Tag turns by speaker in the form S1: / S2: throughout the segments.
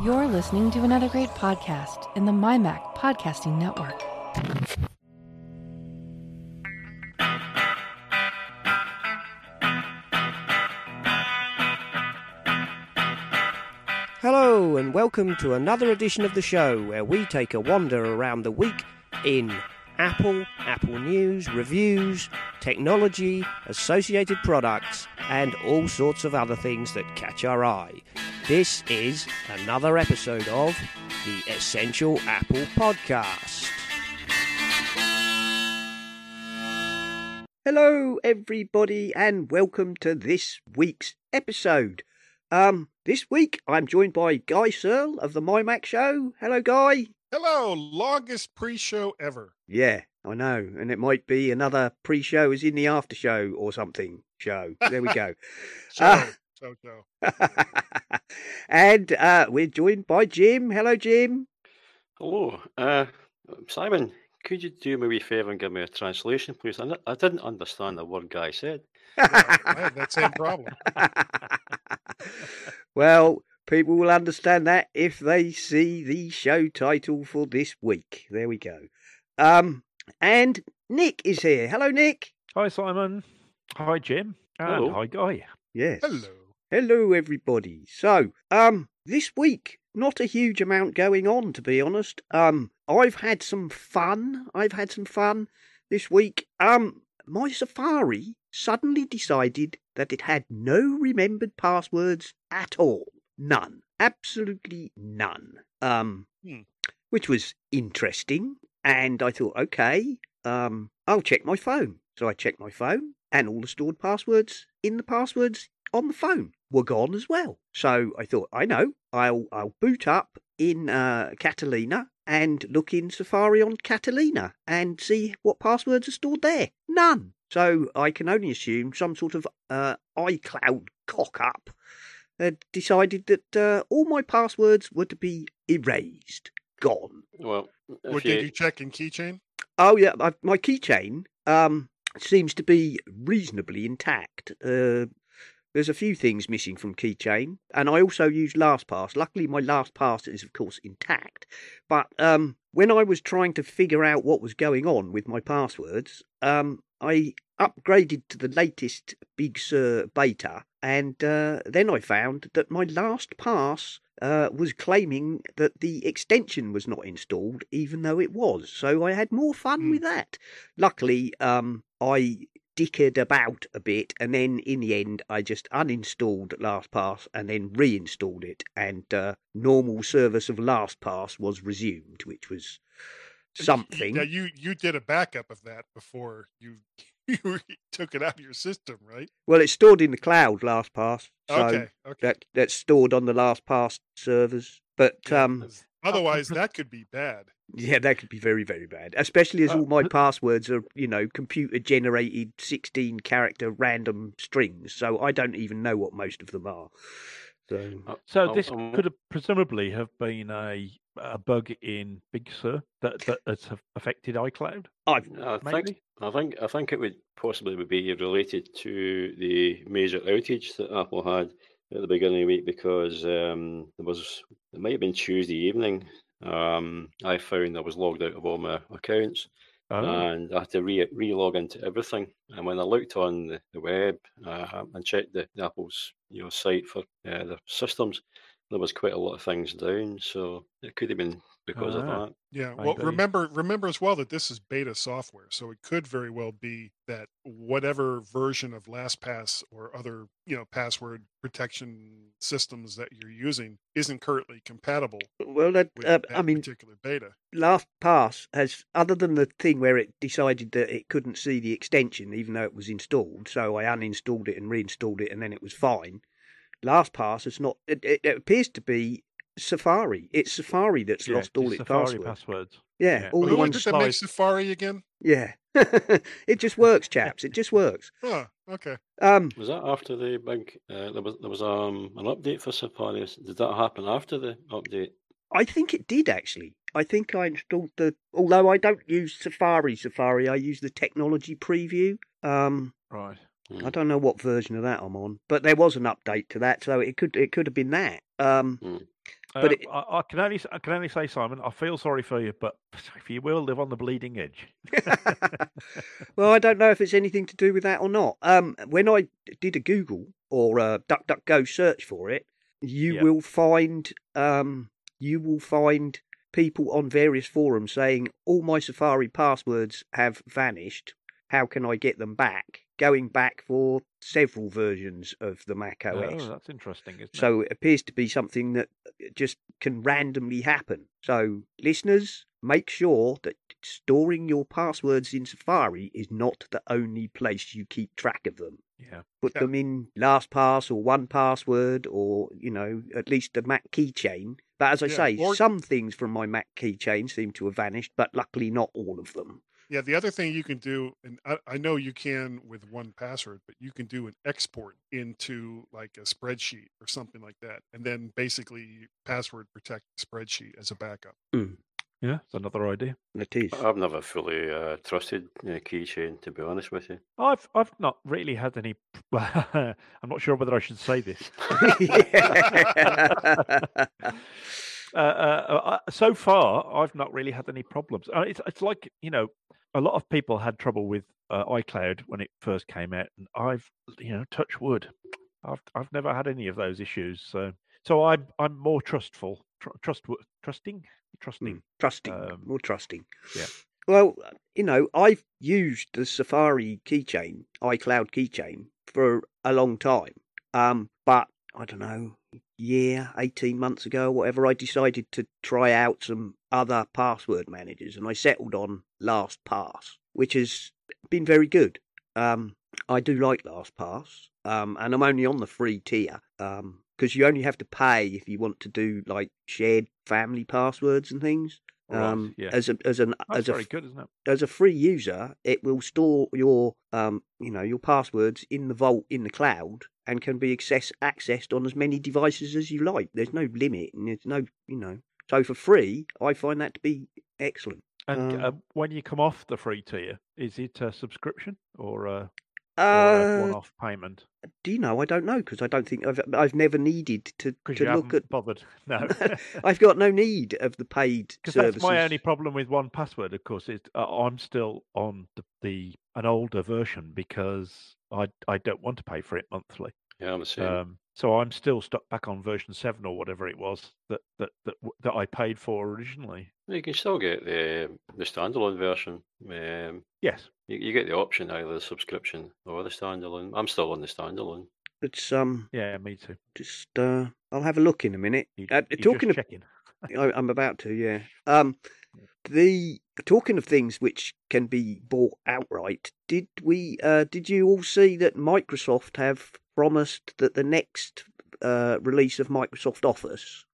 S1: You're listening to another great podcast in the MyMac Podcasting Network.
S2: Hello, and welcome to another edition of the show where we take a wander around the week in Apple, Apple News, reviews, technology, associated products, and all sorts of other things that catch our eye. This is another episode of the Essential Apple Podcast. Hello, everybody, and welcome to this week's episode. Um, this week I'm joined by Guy Serle of the MyMac Show. Hello, Guy.
S3: Hello, longest pre-show ever.
S2: Yeah, I know, and it might be another pre-show as in the after show or something show. There we go.
S3: Show,
S2: Ah.
S3: show, show.
S2: and uh, we're joined by Jim. Hello, Jim.
S4: Hello, uh, Simon. Could you do me a wee favour and give me a translation, please? I, I didn't understand the word guy said.
S3: I had that same problem.
S2: well, people will understand that if they see the show title for this week. There we go. Um, and Nick is here. Hello, Nick.
S5: Hi, Simon. Hi, Jim. And
S4: Hello.
S5: hi, Guy.
S2: Yes.
S3: Hello.
S2: Hello, everybody. So, um, this week, not a huge amount going on, to be honest. Um, I've had some fun. I've had some fun this week. Um, my Safari suddenly decided that it had no remembered passwords at all. None. Absolutely none. Um,
S3: Hmm.
S2: which was interesting. And I thought, okay, um, I'll check my phone. So I checked my phone, and all the stored passwords in the passwords on the phone were gone as well. So I thought, I know, I'll I'll boot up in uh, Catalina and look in Safari on Catalina and see what passwords are stored there. None. So I can only assume some sort of uh, iCloud cock up had decided that uh, all my passwords were to be erased, gone.
S4: Well, if
S3: What
S4: you,
S3: did you check in keychain?
S2: Oh yeah, my, my keychain um seems to be reasonably intact. Uh, there's a few things missing from keychain, and I also use LastPass. Luckily, my LastPass is of course intact. But um, when I was trying to figure out what was going on with my passwords, um, I upgraded to the latest Big Sur beta, and uh, then I found that my LastPass uh, was claiming that the extension was not installed, even though it was. So I had more fun
S3: Hmm.
S2: with that. Luckily, um, I dickered about a bit, and then in the end, I just uninstalled LastPass and then reinstalled it, and uh, normal service of LastPass was resumed, which was something.
S3: Now you you did a backup of that before you you took it out of your system, right?
S2: Well, it's stored in the cloud, LastPass, so
S3: okay. Okay.
S2: that that's stored on the LastPass servers. But
S3: Yeah,
S2: um,
S3: 'cause Otherwise, that could be bad.
S2: Yeah, that could be very, very bad. Especially as
S5: Uh,
S2: all my passwords are, you know, computer generated 16 character random strings. So I don't even know what most of them are. So,
S4: uh,
S5: So this could have presumably have been a, a bug in Big Sur that, that has affected iCloud.
S2: I've,
S4: I think I think I think it would possibly be related to the major outage that Apple had at the beginning of the week because um, there was it might have been Tuesday evening. Um, I found I was logged out of all my accounts
S5: Oh,
S4: and I had to re re-log into everything. And when I looked on the, the web uh, and checked the, the Apple's you know site for uh, the systems, there was quite a lot of things down. So it could have been because of
S5: Ah.
S4: that.
S3: Yeah. Well,
S5: Maybe.
S3: remember remember as well that this is beta software, so it could very well be that whatever version of LastPass or other you know password protection systems that you're using isn't currently compatible
S2: well, that,
S3: with
S2: uh,
S3: that
S2: I mean,
S3: particular beta.
S2: LastPass has, other than the thing where it decided that it couldn't see the extension, even though it was installed, so I uninstalled it and reinstalled it, and then it was fine. LastPass has not. It, it, it appears to be Safari. It's Safari that's
S5: yeah,
S2: lost all its
S5: Safari
S2: passwords.
S5: passwords.
S2: Yeah,
S5: Yeah.
S2: all
S3: Who
S2: the ones.
S3: it that makes
S5: size-
S3: Safari again?
S2: Yeah, it just works, chaps. It just works.
S3: Huh. Okay.
S2: Um,
S4: Was that after the big? Uh, there was there was um an update for Safari. Did that happen after the update?
S2: I think it did actually. I think I installed the. Although I don't use Safari, Safari, I use the technology preview. Um,
S5: Right.
S4: Hmm.
S2: I don't know what version of that I'm on, but there was an update to that, so it could it could have been that. Um,
S4: Hmm.
S2: But
S5: Um,
S2: it-
S5: I, I can only s- I can only say, Simon, I feel sorry for you, but if you will live on the bleeding edge.
S2: well, I don't know if it's anything to do with that or not. Um, when I did a Google or a DuckDuckGo search for it, you
S5: Yeah.
S2: will find um, you will find people on various forums saying all my Safari passwords have vanished. How can I get them back? Going back for several versions of the Mac OS.
S5: Oh, that's interesting, isn't it?
S2: So it appears to be something that uh, just can randomly happen. So, listeners, make sure that storing your passwords in Safari is not the only place you keep track of them.
S5: yeah.
S2: Put
S3: Yeah.
S2: them in LastPass or 1Password or, you know, at least the Mac keychain. But as I
S3: Yeah,
S2: say,
S3: or-
S2: some things from my Mac keychain seem to have vanished, but luckily not all of them.
S3: Yeah, the other thing you can do, and I, I know you can with 1Password, but you can do an export into like a spreadsheet or something like that, and then basically password protect the spreadsheet as a backup.
S5: Yeah, it's another idea.
S2: It is.
S4: I've never fully uh, trusted uh, Keychain, to be honest with you.
S5: I've I've not really had any. I'm not sure whether I should say this. Uh, uh, uh, so far, I've not really had any problems. Uh, it's it's like you know, a lot of people had trouble with uh, iCloud when it first came out, and I've you know, touch wood, I've I've never had any of those issues. So so I'm I'm more trustful, tr- trust trusting, trusting.
S2: Mm, trusting,
S5: Um,
S2: more trusting.
S5: yeah.
S2: Well, you know, I've used the Safari keychain, iCloud keychain, for a long time. Um, but I don't know, year, eighteen months ago, whatever, I decided to try out some other password managers, and I settled on LastPass, which has been very good. Um, I do like LastPass, um, and I'm only on the free tier. Um, because you only have to pay if you want to do like shared family passwords and things.
S5: Right,
S2: Um,
S5: yeah.
S2: as a as an
S5: That's
S2: as a
S5: very good, isn't it?
S2: as a free user, it will store your um you know your passwords in the vault in the cloud and can be access accessed on as many devices as you like. There's no limit and there's no you know so for free, I find that to be excellent.
S5: And
S2: Um,
S5: uh, when you come off the free tier, is it a subscription or a, or a
S2: Uh,
S5: one-off payment?
S2: do you know? I don't know because I don't think I've I've never needed to to
S5: you
S2: look at.
S5: bothered. No.
S2: I've got no need of the paid
S5: Because
S2: services.
S5: that's my only problem with 1Password. Of course, is uh, I'm still on the, the an older version because I I don't want to pay for it monthly.
S4: Yeah, I'm assuming.
S5: Um, so I'm still stuck back on version seven or whatever it was that that that, that I paid for originally.
S4: you can still get the the standalone version. Um,
S5: Yes.
S4: you, you get the option either the subscription or the standalone. I'm still on the standalone.
S2: It's um
S5: Yeah, me too.
S2: just uh I'll have a look in a minute.
S5: You,
S2: Uh,
S5: you're
S2: talking
S5: just
S2: of
S5: checking.
S2: I, I'm about to, yeah. Um, the talking of things which can be bought outright. Did we? Uh, did you all see that Microsoft have promised that the next uh, release of Microsoft Office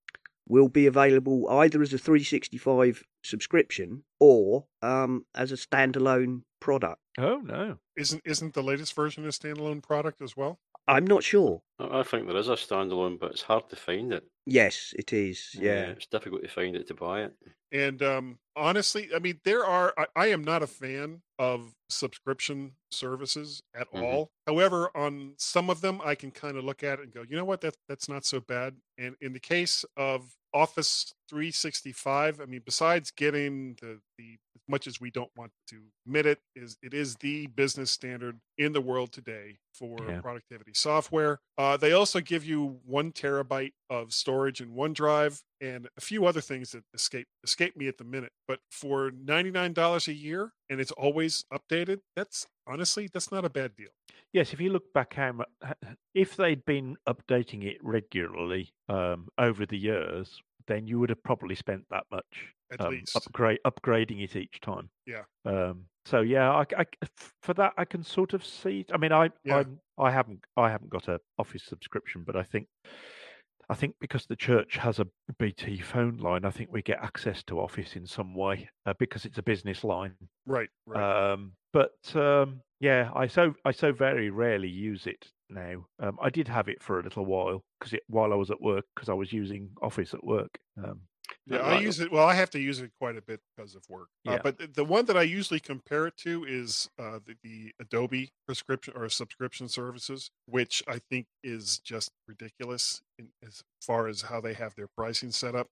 S2: will be available either as a 365 subscription or um, as a standalone product?
S5: Oh no.
S3: Isn't isn't the latest version a standalone product as well?
S2: I'm not sure.
S4: I, I think there is a standalone, but it's hard to find it.
S2: Yes, it is. Yeah.
S4: it's difficult to find it to buy it.
S3: And um, honestly, I mean, there are. I, I am not a fan of subscription services at
S4: Mhm.
S3: all. However, on some of them, I can kind of look at it and go, you know what, that that's not so bad. And in the case of Office 365, I mean, besides getting the the as much as we don't want to admit it, is it is the business standard in the world today for
S5: Yeah.
S3: productivity software. Uh, they also give you one terabyte of storage in OneDrive and a few other things that escape escape me at the minute. But for ninety nine dollars a year and it's always updated, that's honestly that's not a bad deal.
S5: Yes, if you look back how if they'd been updating it regularly um, over the years, then you would have probably spent that much
S3: At
S5: um,
S3: least,
S5: upgrade upgrading it each time.
S3: Yeah.
S5: Um, so yeah, I, I- for that I can sort of see. I mean, I
S3: Yeah.
S5: I'm, I haven't I haven't got a Office subscription, but I think I think because the church has a BT phone line, I think we get access to Office in some way uh, because it's a business line.
S3: right, right.
S5: Um, but um, yeah, I so I so very rarely use it now. Um, I did have it for a little while because it while I was at work because I was using Office at work. Um,
S3: Yeah,
S4: Uh,
S3: I use it. Well, I have to use it quite a bit because of work. Uh,
S5: Yeah.
S3: but the- the one that I usually compare it to is uh, the, the Adobe prescription or subscription services, which I think is just ridiculous in, as far as how they have their pricing set up.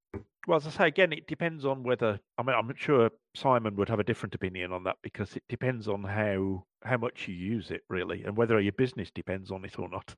S5: Well, as I say again, it depends on whether. I mean, I'm sure Simon would have a different opinion on that because it depends on how how much you use it, really, and whether your business depends on it or not.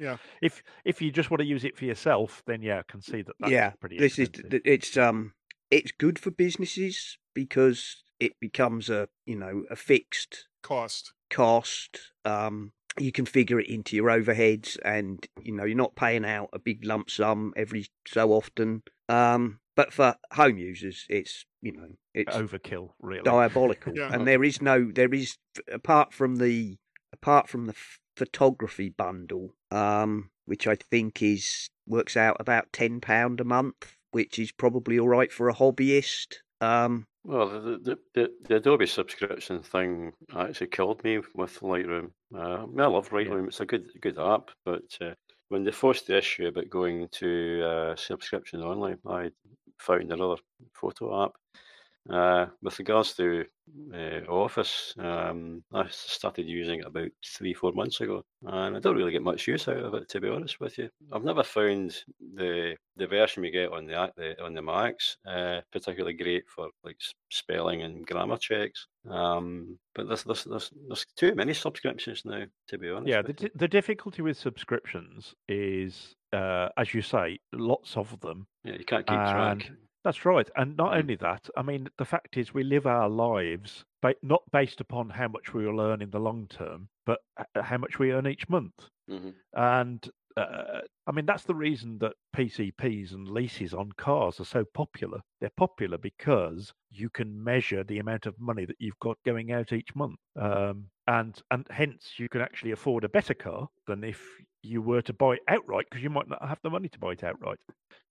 S3: Yeah.
S5: if if you just want to use it for yourself, then yeah, I can see that. That's
S2: yeah,
S5: pretty
S2: this is
S5: expensive.
S2: th- it's um it's good for businesses because it becomes a you know a fixed
S3: Cost.
S2: cost. Um, you can figure it into your overheads, and you know you're not paying out a big lump sum every so often. Um, but for home users, it's you know it's
S5: overkill, really.
S2: diabolical,
S3: Yeah.
S2: and there is no there is apart from the apart from the f- photography bundle, um, which I think is works out about ten pound a month, which is probably all right for a hobbyist. Um,
S4: Well, the, the, the, the Adobe subscription thing actually killed me with Lightroom. Uh, I, mean, I love Lightroom; it's a good good app, but uh, when they forced the issue about going to uh, subscription only, I found another photo app. Uh, with regards to uh, Office, um, I started using it about three, four months ago, and I don't really get much use out of it, to be honest with you. I've never found the the version we get on the the on the Macs uh, particularly great for like spelling and grammar checks. Um, but there's, there's there's there's too many subscriptions now, to be honest.
S5: Yeah, the, the difficulty with subscriptions is, uh, as you say, lots of them.
S4: yeah, you can't keep track.
S5: That's right. And not
S4: Mm.
S5: only that, I mean, the fact is, we live our lives ba- not based upon how much we will earn in the long term, but how much we earn each month.
S4: Mhm.
S5: And uh, I mean, that's the reason that PCPs and leases on cars are so popular. They're popular because you can measure the amount of money that you've got going out each month, um, and and hence you can actually afford a better car than if you were to buy it outright because you might not have the money to buy it outright.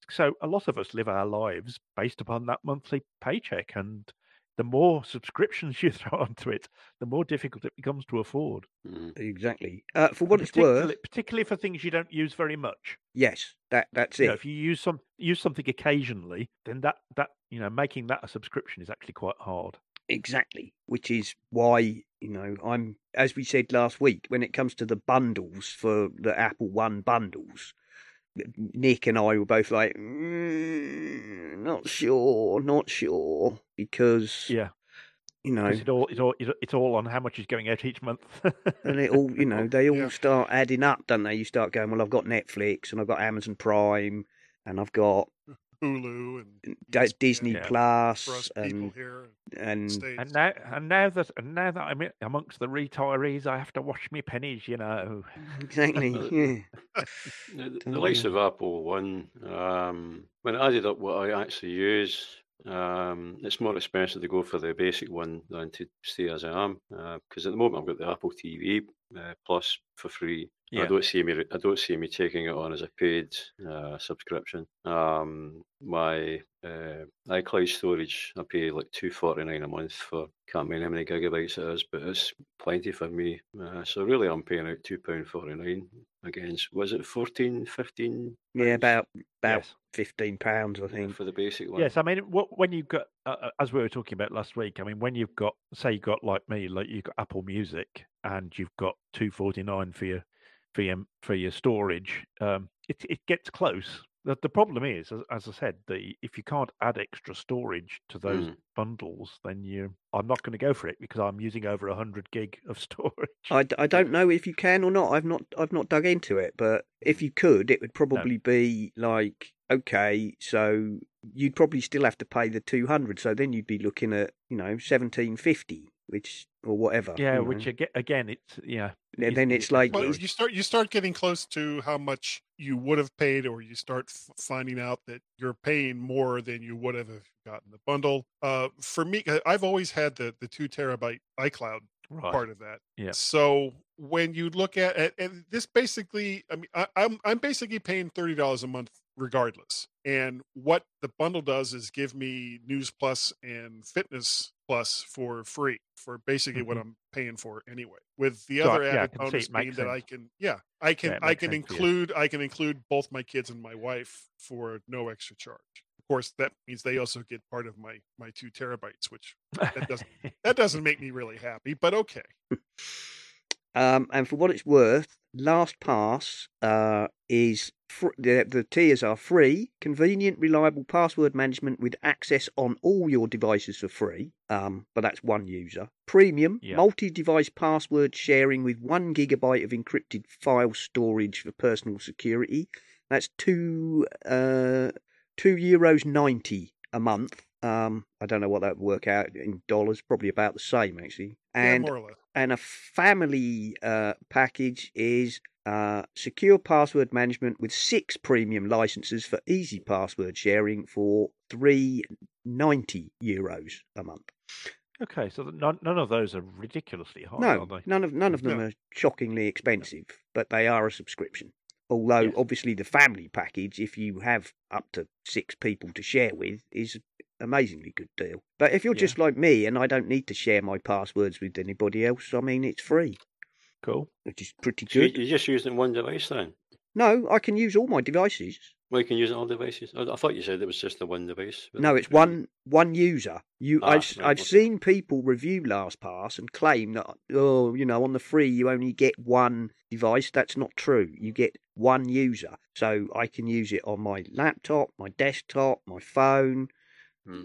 S5: So a lot of us live our lives based upon that monthly paycheck, and the more subscriptions you throw onto it, the more difficult it becomes to afford.
S4: Mhm.
S2: exactly. Uh, for what it's worth,
S5: particularly for things you don't use very much.
S2: yes, that that's
S5: You
S2: it.
S5: know, if you use some use something occasionally, then that that you know making that a subscription is actually quite hard.
S2: Exactly, which is why you know I'm as we said last week when it comes to the bundles for the Apple One bundles. Nick and I were both like, mm, not sure, not sure, because
S5: Yeah,
S2: you know,
S5: because it all it all it's all on how much is going out each month.
S2: and it all you know they all
S3: Yeah.
S2: start adding up, don't they? You start going, well, I've got Netflix and I've got Amazon Prime and I've got
S3: Hulu and
S2: D- Disney
S5: Yeah.
S2: Plus
S3: for us people
S2: and
S3: here
S2: and
S5: and now and now that and now that I'm amongst the retirees, I have to watch me pennies. You know.
S2: exactly, yeah.
S4: The, the likes of Apple One, um, when I added up what I actually use, um, it's more expensive to go for the basic one than to stay as I am. Because at the moment I've got the Apple TV uh, Plus for free. I don't see me. I don't see me taking it on as a paid uh, subscription. Um, my uh, iCloud storage, I pay like two forty nine a month for. Can't remember how many gigabytes it is, but it's plenty for me. Uh, so really, I'm paying out two pound forty nine against. Was it 14, 15
S2: yeah,
S4: pounds
S2: about about
S5: Yes.
S2: fifteen pounds, I think.
S4: for the basic one?
S5: Yes, I mean, what, when you've got, uh, uh, as we were talking about last week, I mean, when you've got, say, you've got like me, like you've got Apple Music, and you've got two forty nine for your for your for your storage, um, it it gets close. The, the problem is, as, as I said, the if you can't add extra storage to those
S4: Mm.
S5: bundles, then you, I'm not going to go for it because I'm using over hundred gig of storage.
S2: I, d- I don't know if you can or not. I've not I've not dug into it, but if you could, it would probably be like okay, so you'd probably still have to pay the two hundred. So then you'd be looking at you know seventeen fifty, which or whatever.
S5: yeah,
S2: you
S5: which
S2: know.
S5: aga- again, it's yeah.
S2: Yeah, then it's like-
S3: Well, you start you start getting close to how much you would have paid, or you start f- finding out that you're paying more than you would have if you gotten the bundle. Uh, for me, I- I've always had the the two terabyte iCloud
S5: right.
S3: part of that.
S5: Yeah.
S3: So when you look at it, and this basically, I mean, I, I'm I'm basically paying thirty dollars a month regardless. And what the bundle does is give me News Plus and Fitness Plus for free for basically what
S5: Mhm.
S3: I'm paying for anyway. With the
S5: So
S3: other
S5: I
S3: added
S5: see
S3: bonus being that I can, yeah, I can
S5: Yeah,
S3: I can include I can include both my kids and my wife for no extra charge. Of course, that means they also get part of my my two terabytes, which that doesn't that doesn't make me really happy. But okay.
S2: Um, and for what it's worth, LastPass uh, is fr- the, the tiers are free, convenient, reliable password management with access on all your devices for free. Um, but that's one user. Premium,
S5: Yeah.
S2: multi-device password sharing with one gigabyte of encrypted file storage for personal security. That's two uh, two euros ninety a month. Um, I don't know what that would work out in dollars. Probably about the same actually. And
S3: yeah, more or less.
S2: and a family uh, package is uh, secure password management with six premium licenses for easy password sharing for three ninety euros a month.
S5: okay, so none, none of those are ridiculously high,
S2: no,
S5: are they?
S2: none of none of them
S3: No.
S2: are shockingly expensive, but they are a subscription. Although
S5: Yes.
S2: obviously the family package, if you have up to six people to share with, is amazingly good deal. But if you're
S5: Yeah.
S2: just like me and I don't need to share my passwords with anybody else, I mean it's free,
S5: Cool.
S2: which is pretty
S4: So you're just using one device then?
S2: No, I can use all my devices.
S4: Well, you can use all devices. I, I thought you said it was just the one device.
S2: No, it's one one user. You,
S4: Ah,
S2: I've
S4: right,
S2: I've
S4: okay.
S2: seen people review LastPass and claim that oh, you know, on the free you only get one device. That's not true. You get one user, so I can use it on my laptop, my desktop, my phone,
S4: Hmm.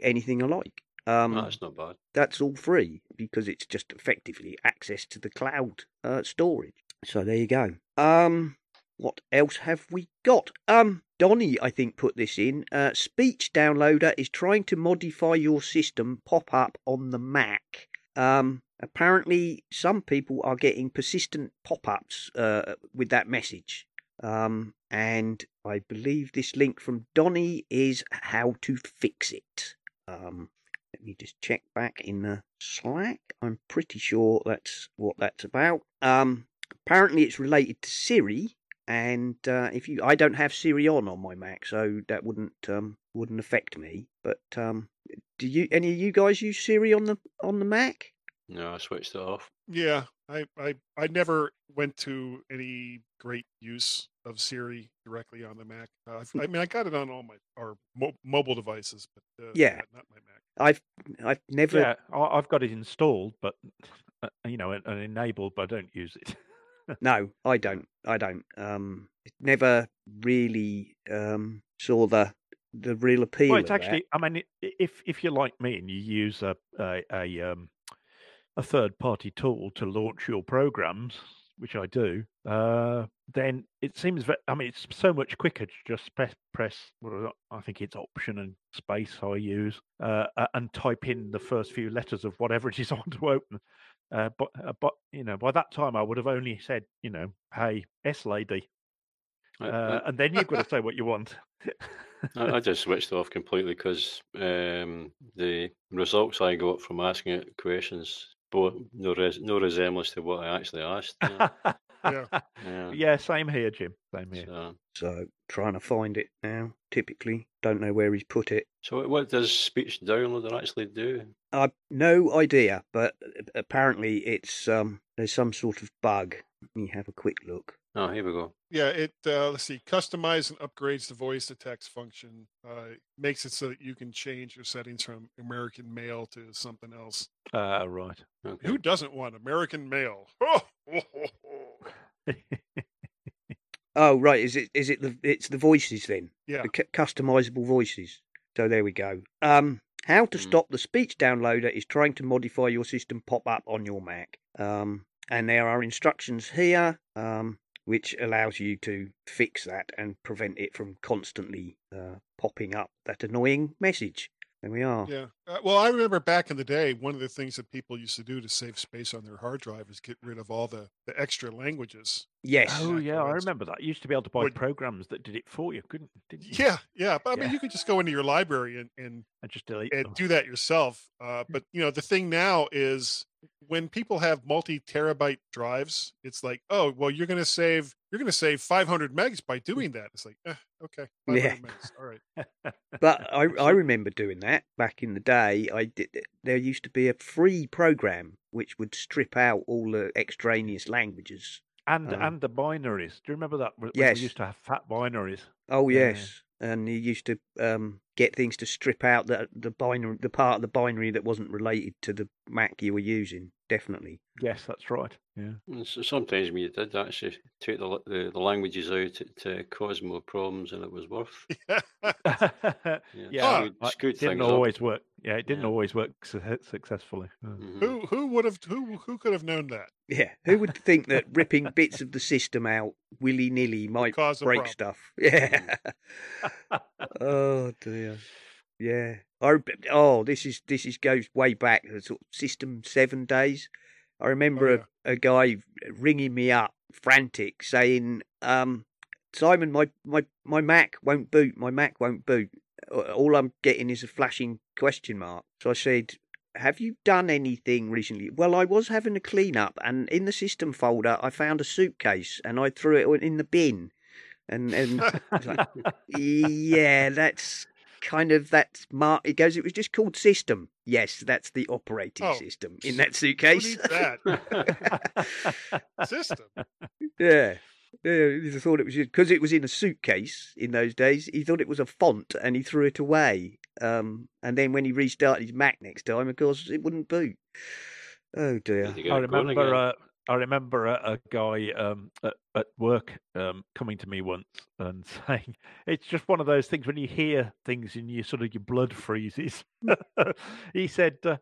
S2: anything I like. Um,
S4: Ah, that's not bad.
S2: that's all free because it's just effectively access to the cloud uh, storage. So there you go. Um, what else have we got? Um, Donny, I think, put this in. Uh, speech downloader is trying to modify your system pop up on the Mac. Um, apparently, some people are getting persistent pop ups uh, with that message. Um, and I believe this link from Donny is how to fix it. Um, let me just check back in the Slack. I'm pretty sure that's what that's about. Um, apparently, it's related to Siri, and uh, if you, I don't have Siri on on my Mac, so that wouldn't um, wouldn't affect me. But um, do you? Any of you guys use Siri on the on the Mac?
S4: No, I switched it off.
S3: Yeah, I, I I never went to any great use of Siri directly on the Mac. Uh, I've- mean, I got it on all my our mo- mobile devices, but uh,
S2: Yeah.
S3: not my Mac.
S2: I've I've never.
S5: Yeah, I, I've got it installed, but uh, you know, and, and enabled, but I don't use it.
S2: No, I don't. I don't. Um, never really um saw the the real appeal.
S5: well, it's
S2: of that.
S5: actually. I mean, if if you're like me and you use a a, a um a third party tool to launch your programs, which I do, uh, then it seems that I mean it's so much quicker to just press press. I think it's option and space I use, uh, and type in the first few letters of whatever it is I want to open. Uh, but uh, but you know by that time I would have only said you know hey S lady, uh, and then you've got to say what you want.
S4: I, I just switched off completely because um, the results I got from asking it questions bore no res- no resemblance to what I actually asked. Yeah.
S3: Yeah.
S4: yeah.
S5: yeah, same here, Jim. Same here.
S4: So,
S2: So trying to find it now. Typically, don't know where he's put it.
S4: so what does speech downloader actually do?
S2: I've no idea, but apparently it's um there's some sort of bug. Let me have a quick look.
S4: Oh, here we go.
S3: Yeah, it uh, let's see, customize and upgrades the voice to text function. Uh, makes it so that you can change your settings from American Male to something else.
S5: Uh, right.
S4: Okay.
S3: Who doesn't want American Male? Oh, oh, oh, oh.
S2: Oh right, is it is it the it's the voices then?
S3: Yeah.
S2: The cu- customizable voices. So there we go. Um, how to
S4: Hmm.
S2: stop the speech downloader is trying to modify your system pop up on your Mac. Um, and there are instructions here. Um, which allows you to fix that and prevent it from constantly uh, popping up that annoying message. There we are.
S3: Yeah. Uh, well, I remember back in the day, one of the things that people used to do to save space on their hard drive is get rid of all the, the extra languages.
S2: Yes.
S5: Oh yeah, I remember that. You used to be able to buy
S3: Would-
S5: programs that did it for you, couldn't? Didn't you?
S3: Yeah, yeah. But I mean, you could just go into your library and, and,
S5: And just delete
S3: and
S5: them.
S3: do that yourself. Uh, but, you know, the thing now is when people have multi terabyte drives, it's like, oh, well, you're going to save, you're going to save 500 megs by doing that. It's like, eh, okay. 500
S2: Yeah.
S3: megs. All right.
S2: But I, I remember doing that back in the day. I did. There used to be a free program which would strip out all the extraneous languages.
S5: And
S2: um,
S5: and the binaries. Do you remember that? When
S2: Yes.
S5: We used to have fat binaries.
S2: Oh
S5: Yeah,
S2: yes, and you used to um, get things to strip out the the binary, the part of the binary that wasn't related to the Mac you were using. Definitely.
S5: Yes, that's right. Yeah.
S4: And so sometimes when you did actually take the the, the languages out, it uh, caused more problems than it was worth.
S3: Yeah.
S4: Yeah,
S5: yeah,
S4: screwed- screwed
S5: it didn't
S4: things up.
S5: always work. Yeah, it didn't
S4: Yeah.
S5: always work su- successfully.
S4: Mhm.
S3: who who would have who who could have known that?
S2: Yeah. Who would think that ripping bits of the system out willy nilly might
S3: Cause
S2: break
S3: problem.
S2: stuff? Yeah. oh dear. Yeah. I oh this is this is goes way back to sort of system seven days. I remember
S3: Oh, yeah.
S2: a, a guy ringing me up frantic saying, um, Simon, my, my, my Mac won't boot, my Mac won't boot. All I'm getting is a flashing question mark. So I said, Have you done anything recently? Well, I was having a clean up and in the system folder I found a suitcase and I threw it in the bin. And and like, yeah, that's kind of that's mark. It goes. It was just called system. Yes, that's the operating
S3: Oh,
S2: system in that suitcase.
S3: that system?
S2: yeah. Yeah, he thought it was because it was in a suitcase in those days. He thought it was a font, and he threw it away. Um, and then when he restarted his Mac next time, of course, it wouldn't boot. Oh dear!
S4: Need to get
S5: I remember. Uh, I remember a, a guy um, at, at work um, coming to me once and saying, "It's just one of those things when you hear things and you sort of your blood freezes." he said, uh,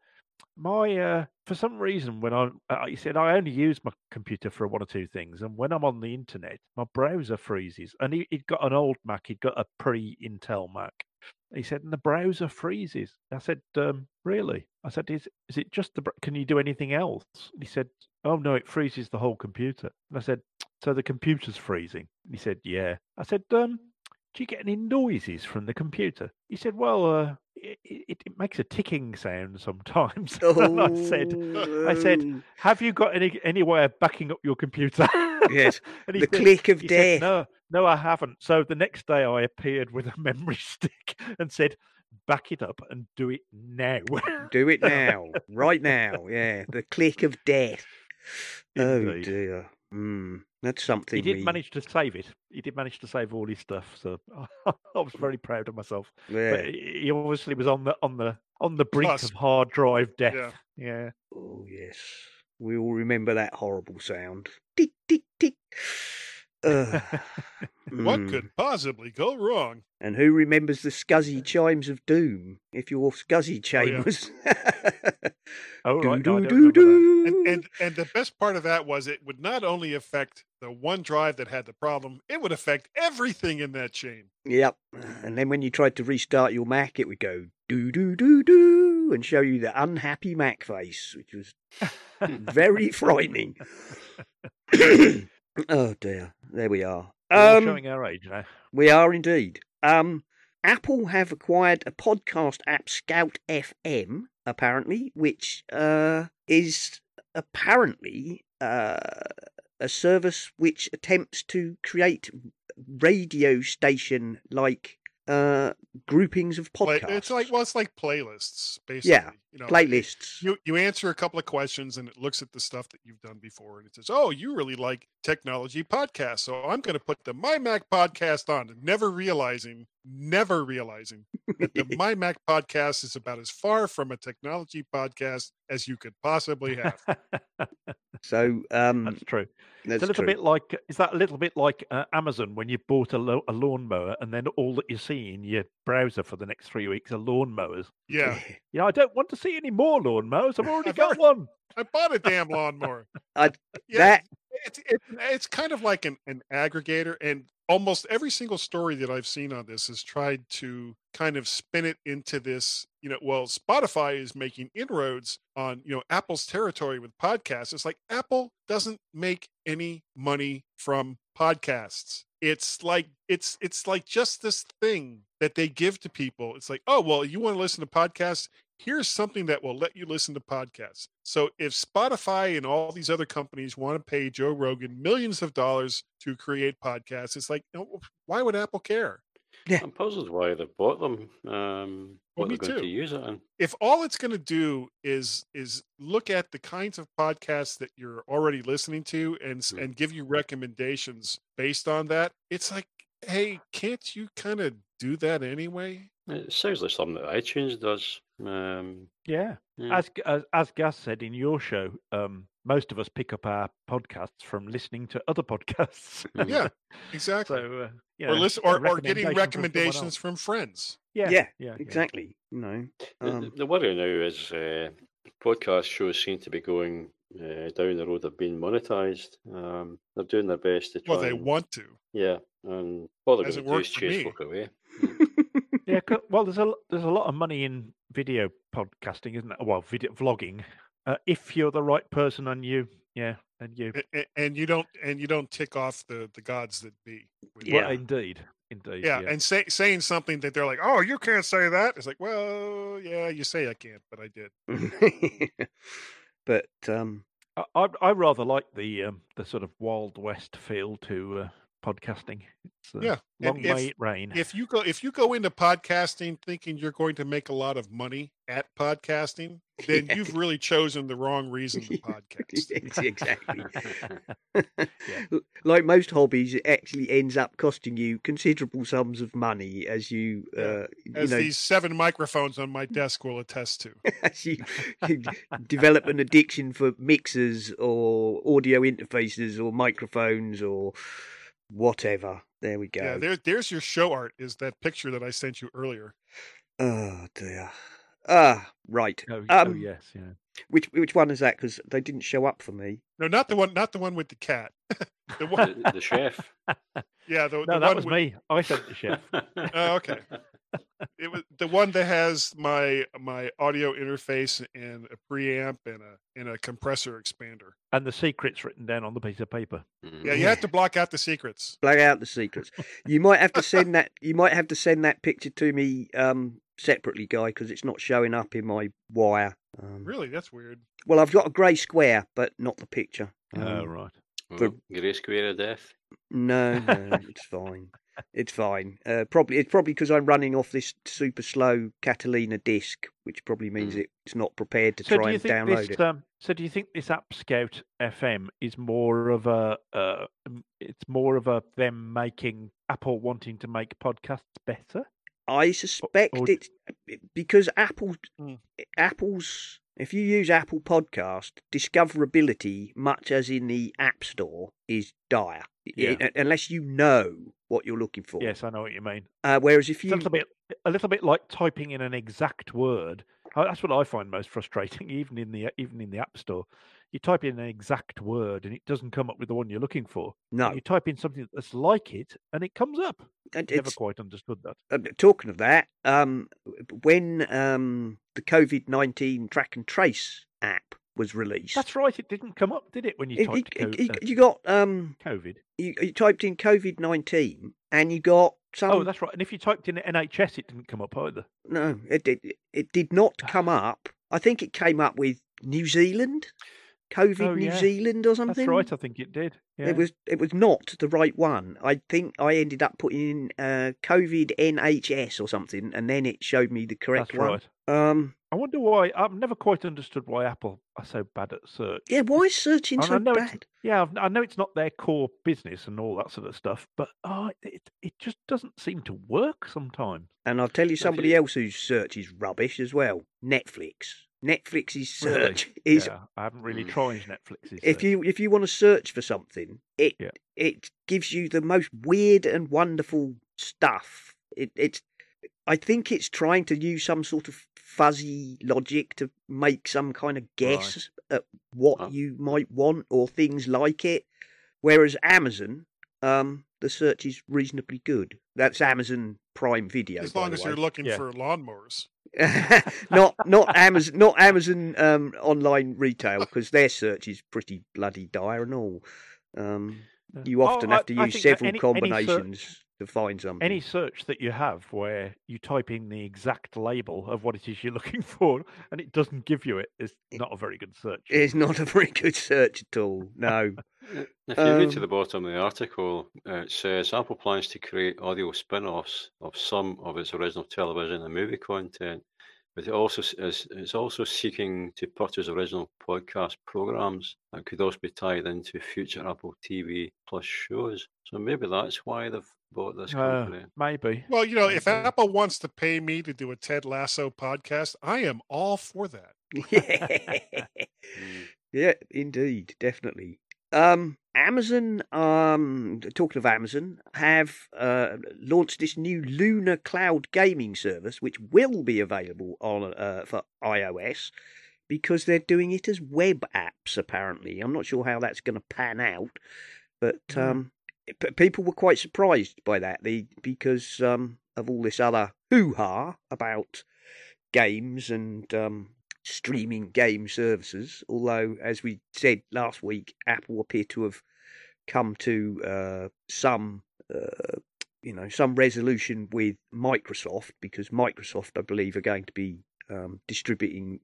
S5: "My uh, for some reason when I uh, he said I only use my computer for one or two things, and when I'm on the internet, my browser freezes." And he, he'd got an old Mac, he'd got a pre-Intel Mac. He said, and the browser freezes. I said, um, really? I said, is is it just the? Can you do anything else? He said, oh no, it freezes the whole computer. And I said, so the computer's freezing? He said, yeah. I said, um, do you get any noises from the computer? He said, well, uh, it, it, it makes a ticking sound sometimes. and I said, I said,
S2: Oh,
S5: have you got any any way of backing up your computer?
S2: Yes, the
S5: said-
S2: click of death.
S5: said, no, no, I haven't. So the next day I appeared with a memory stick and said, back it up and do it now.
S2: Do it now, right now. Yeah, the click of death. Oh dear. Mm, that's something.
S5: he did
S2: we-
S5: manage to save it. He did manage to save all his stuff. So I was very proud of myself.
S2: Yeah.
S5: But he he obviously was on the on the on the brink
S3: Cusp.
S5: of hard drive death.
S3: Yeah.
S5: Yeah.
S2: Oh yes, we all remember that horrible sound. Tick tick tick. Ugh.
S3: What
S2: Mm.
S3: could possibly go wrong?
S2: And who remembers the SCSI chimes of doom? If your
S3: SCSI
S2: was.
S5: Oh, right.
S2: Do,
S5: No,
S2: do, do.
S3: And, and and the best part of that was it would not only affect the one drive that had the problem, it would affect everything in that chain.
S2: Yep. And then when you tried to restart your Mac, it would go do do do do and show you the unhappy Mac face, which was very frightening. oh dear. There we are.
S5: We're
S2: Um,
S5: showing our age now.
S2: we are indeed. Um, Apple have acquired a podcast app, Scout FM, apparently, which uh, is apparently uh, a service which attempts to create radio station like uh, groupings of
S3: Play,
S2: podcasts.
S3: it's like well, it's like playlists, basically.
S2: Yeah,
S3: you know,
S2: playlists.
S3: You you answer a couple of questions and it looks at the stuff that you've done before and it says, "Oh, you really like technology podcasts, so I'm going to put the My Mac podcast on." Never realizing, never realizing that the My Mac podcast is about as far from a technology podcast as you could possibly have.
S2: So um,
S5: That's true.
S2: that's
S5: it's a little
S2: true.
S5: bit like is that a little bit like uh, Amazon when you bought a, lo- a lawnmower and then all that you see in your browser for the next three weeks are lawnmowers.
S3: Yeah,
S5: You know, I don't want to see any more lawnmowers. I've already
S3: I've
S5: got
S3: already-
S5: one.
S3: I bought a damn lawnmower.
S2: I-
S3: yeah,
S2: that
S3: it's it's it's kind of like an, an aggregator and almost every single story that i've seen on this has tried to kind of spin it into this you know well spotify is making inroads on you know apple's territory with podcasts. It's like apple doesn't make any money from podcasts. It's like it's it's like just this thing that they give to people. It's like oh well you want to listen to podcasts here's something that will let you listen to podcasts. So if Spotify and all these other companies want to pay Joe Rogan millions of dollars to create podcasts, it's like, you know, why would Apple care?
S4: I'm puzzled why they bought them. Um,
S3: Well, me too.
S4: to use it in.
S3: If all it's going to do is is look at the kinds of podcasts that you're already listening to and s-
S4: Hmm.
S3: and give you recommendations based on that, it's like, hey, can't you kind of do that anyway?
S4: It sounds like something that iTunes does. Um,
S5: Yeah.
S4: yeah.
S5: As, as as Gus said in your show, um, most of us pick up our podcasts from listening to other podcasts.
S4: Mhm.
S3: Yeah, exactly.
S5: so uh, you
S3: or listen,
S5: a
S3: or, or getting
S5: recommendation from
S3: recommendations from friends.
S5: Yeah,
S2: Yeah,
S5: yeah, yeah.
S2: Exactly. You know.
S4: The-
S2: Um,
S4: the, the worry now is uh, podcast shows seem to be going uh, down the road of being monetized. Um, they're doing their best to try.
S3: Well, they
S4: and-
S3: want to.
S4: Yeah, and all they're going to do is chase
S3: me.
S4: folk away.
S5: Yeah, 'cause- well, there's a l- there's a lot of money in video podcasting, isn't it? Well, video vlogging. Uh, if you're the right person and you, yeah, and you,
S3: A- a- and you don't and you don't tick off the the gods that be.
S2: Yeah.
S5: well, indeed, indeed,
S3: yeah,
S5: yeah.
S3: and say, saying something that they're like, "Oh, you can't say that." It's like, well, yeah, you say I can't, but I did.
S2: but um,
S5: I, I I rather like the um, the sort of wild west feel to uh, podcasting. It's,
S3: Yeah,
S5: long
S3: if-
S5: may it reign.
S3: If you go if you go into podcasting thinking you're going to make a lot of money at podcasting, then
S2: Yeah.
S3: you've really chosen the wrong reason to podcast.
S2: It's exactly. like most hobbies, it actually ends up costing you considerable sums of money as you,
S3: Yeah,
S2: uh, you
S3: As
S2: know,
S3: these seven microphones on my desk will attest to.
S2: as you, you develop an addiction for mixers or audio interfaces or microphones or whatever. There we go.
S3: Yeah, there, there's your show art. Is that picture that I sent you earlier?
S2: oh dear. Ah, right.
S5: oh, y- oh,
S2: um,
S5: yes, yeah.
S2: Which which one is that? Because they didn't show up for me.
S3: No, not the one. Not the one with the cat. the one.
S4: the, the chef.
S3: Yeah, the,
S5: No,
S3: the
S5: that
S3: one
S5: was
S3: with,
S5: me. I sent the chef.
S3: Oh, okay. It was the one that has my my audio interface and a preamp and a and a compressor expander.
S5: and the secrets written down on the piece of paper.
S4: Mhm.
S3: Yeah, you have to block out the secrets.
S2: Black out the secrets. You might have to send that. You might have to send that picture to me um, separately, guy, because it's not showing up in my wire. Um,
S3: Really, that's weird.
S2: Well, I've got a grey square, but not the picture.
S5: oh,
S2: Um,
S5: right.
S2: For-
S4: Oh, Grey Square of Death.
S2: No, no, it's fine. It's fine. Uh, probably it's probably because I'm running off this super slow Catalina disc, which probably means
S4: Mm.
S2: it's not prepared to
S5: So
S2: try and download
S5: this?
S2: it.
S5: Um, so do you think this App Scout FM is more of a? Uh, it's more of a them making Apple wanting to make podcasts better.
S2: I suspect
S5: or-
S2: it's because Apple,
S3: Mm.
S2: Apple's. If you use Apple Podcast, discoverability, much as in the App Store, is dire.
S5: Yeah.
S2: Unless you know what you're looking for.
S5: Yes, I know what you mean.
S2: Uh, whereas if
S5: It's
S2: you
S5: a little bit, a little bit like typing in an exact word. Uh, That's what I find most frustrating, even in the even in the App Store. You type in an exact word and it doesn't come up with the one you're looking for.
S2: no,
S5: You type in something that's like it and it comes up.
S2: and
S5: Never quite understood that.
S2: uh, talking of that, um, when um, the COVID nineteen track and trace app was released,
S5: That's right. It didn't come up, did it? When you
S2: it-
S5: typed
S2: it- it-
S5: uh,
S2: you got um,
S5: COVID.
S2: you, you typed in COVID nineteen, and you got some.
S5: Oh, that's right. And if you typed in NHS, it didn't come up either.
S2: No, it did. It did not come up. I think it came up with New Zealand, COVID
S5: Oh,
S2: New
S5: yeah.
S2: Zealand or something.
S5: That's right. I think it did. Yeah.
S2: It was it was not the right one. I think I ended up putting in uh, COVID NHS or something, and then it showed me the correct
S5: That's
S2: one.
S5: right.
S2: Um,
S5: I wonder why. I've never quite understood why Apple are so bad at search.
S2: yeah, why is searching
S5: And
S2: so
S5: I know it's-
S2: bad?
S5: Yeah, I've, I know it's not their core business and all that sort of stuff, but oh, it it just doesn't seem to work sometimes.
S2: And I'll tell you somebody else whose search is rubbish as well. Netflix. Netflix's
S5: Really?
S2: search is
S5: yeah, I haven't really
S4: Mm.
S5: tried Netflix's.
S2: if
S5: search.
S2: you if you want to search for something, it
S5: Yeah.
S2: it gives you the most weird and wonderful stuff. It it's I think it's trying to use some sort of fuzzy logic to make some kind of guess at what
S4: Oh.
S2: you might want or things like it. Whereas Amazon, um, the search is reasonably good. That's Amazon Prime Video.
S3: As long as
S2: way.
S3: you're looking
S5: Yeah.
S3: for lawnmowers.
S2: not not Amazon not Amazon um, online retail because their search is pretty bloody dire and all. Um, you often
S5: Oh,
S2: have to
S5: I
S2: use
S5: think that
S2: several
S5: any- any search-
S2: combinations to find something.
S5: any search that you have where you type in the exact label of what it is you're looking for and it doesn't give you it is not a very good search.
S2: It's not a very good search at all. No.
S4: If you read to
S2: Um,
S4: the bottom of the article, uh, it says Apple plans to create audio spin offs of some of its original television and movie content, but it also is it's also seeking to purchase original podcast programs that could also be tied into future Apple TV Plus shows. So maybe that's why they've bought this
S5: Uh,
S4: company.
S5: maybe.
S3: Well, you know, if Apple wants to pay me to do a Ted Lasso podcast, I am all for that.
S4: Mm.
S2: yeah, indeed, definitely. Um, Amazon, um, talking of Amazon, have uh, launched this new Luna Cloud gaming service, which will be available on uh, for iOS because they're doing it as web apps. Apparently, I'm not sure how that's going to pan out, but
S5: Mm.
S2: um, p- people were quite surprised by that. They because um, of all this other hoo ha about games and um, streaming game services. Although, as we said last week, Apple appear to have come to uh, some, uh, you know, some resolution with Microsoft because Microsoft, I believe, are going to be um, distributing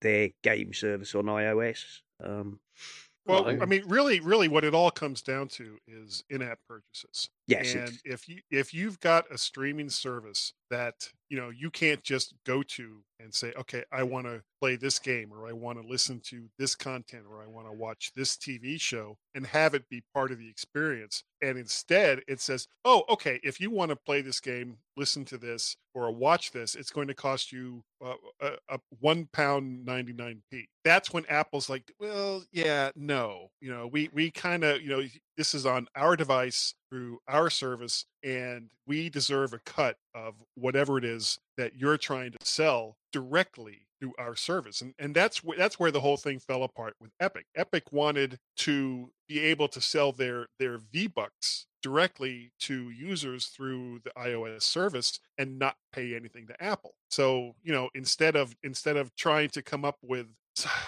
S2: their game service on iOS. Um,
S3: Well, I mean, really, really, what it all comes down to is in-app purchases.
S2: Yes,
S3: and if you if you've got a streaming service that you know you can't just go to and say okay i want to play this game or i want to listen to this content or i want to watch this tv show and have it be part of the experience and instead it says oh okay if you want to play this game listen to this or watch this it's going to cost you uh, a, a one pound 99p that's when apple's like well yeah no you know we we kind of you know this is on our device through our service and we deserve a cut of whatever it is that you're trying to sell directly through our service and and that's where that's where the whole thing fell apart with epic. Epic wanted to be able to sell their their v bucks directly to users through the ios service and not pay anything to apple. So you know instead of instead of trying to come up with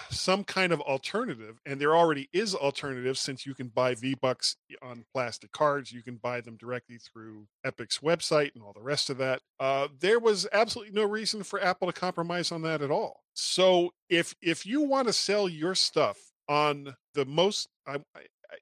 S3: some kind of alternative and there already is alternatives since you can buy v bucks on plastic cards you can buy them directly through epic's website and all the rest of that uh, there was absolutely no reason for apple to compromise on that at all. So if if you want to sell your stuff on the most I,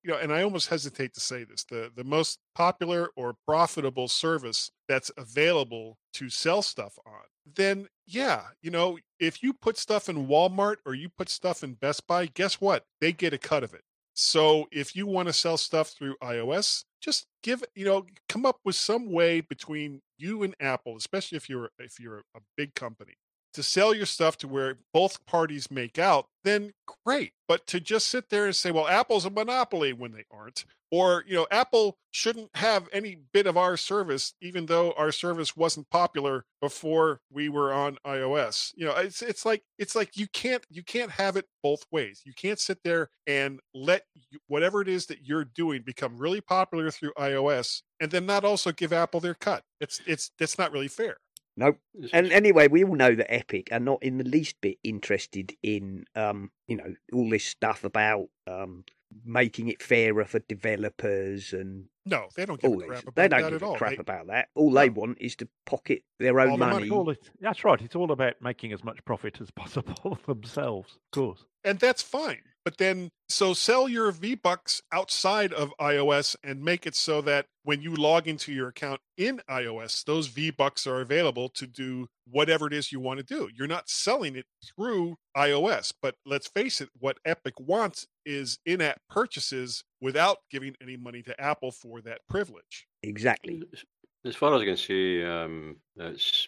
S3: you know and i almost hesitate to say this the the most popular or profitable service that's available to sell stuff on then yeah you know if you put stuff in walmart or you put stuff in best buy guess what? They get a cut of it. So if you want to sell stuff through ios just give you know come up with some way between you and apple especially if you're if you're a big company to sell your stuff to where both parties make out, then great. But to just sit there and say, well, Apple's a monopoly when they aren't, or, you know, Apple shouldn't have any bit of our service, even though our service wasn't popular before we were on iOS. You know, it's it's like it's like you can't you can't have it both ways. You can't sit there and let you, whatever it is that you're doing become really popular through iOS and then not also give Apple their cut. It's it's that's not really fair.
S2: Nope. And anyway, we all know that Epic are not in the least bit interested in, um, you know, all this stuff about um, making it fairer for developers and
S3: No, they don't give a crap about
S2: They don't
S3: that
S2: give
S3: at all.
S2: a crap
S3: They-
S2: about that. All they
S3: No.
S2: want is to pocket their own
S3: All money.
S2: money.
S5: It's all it- that's right. It's all about making as much profit as possible themselves, of course.
S3: and that's fine. But then, so sell your V Bucks outside of iOS and make it so that when you log into your account in iOS, those V Bucks are available to do whatever it is you want to do. You're not selling it through iOS. But let's face it, what Epic wants is in app purchases without giving any money to Apple for that privilege.
S2: Exactly.
S4: As- As far as I can see, um, it's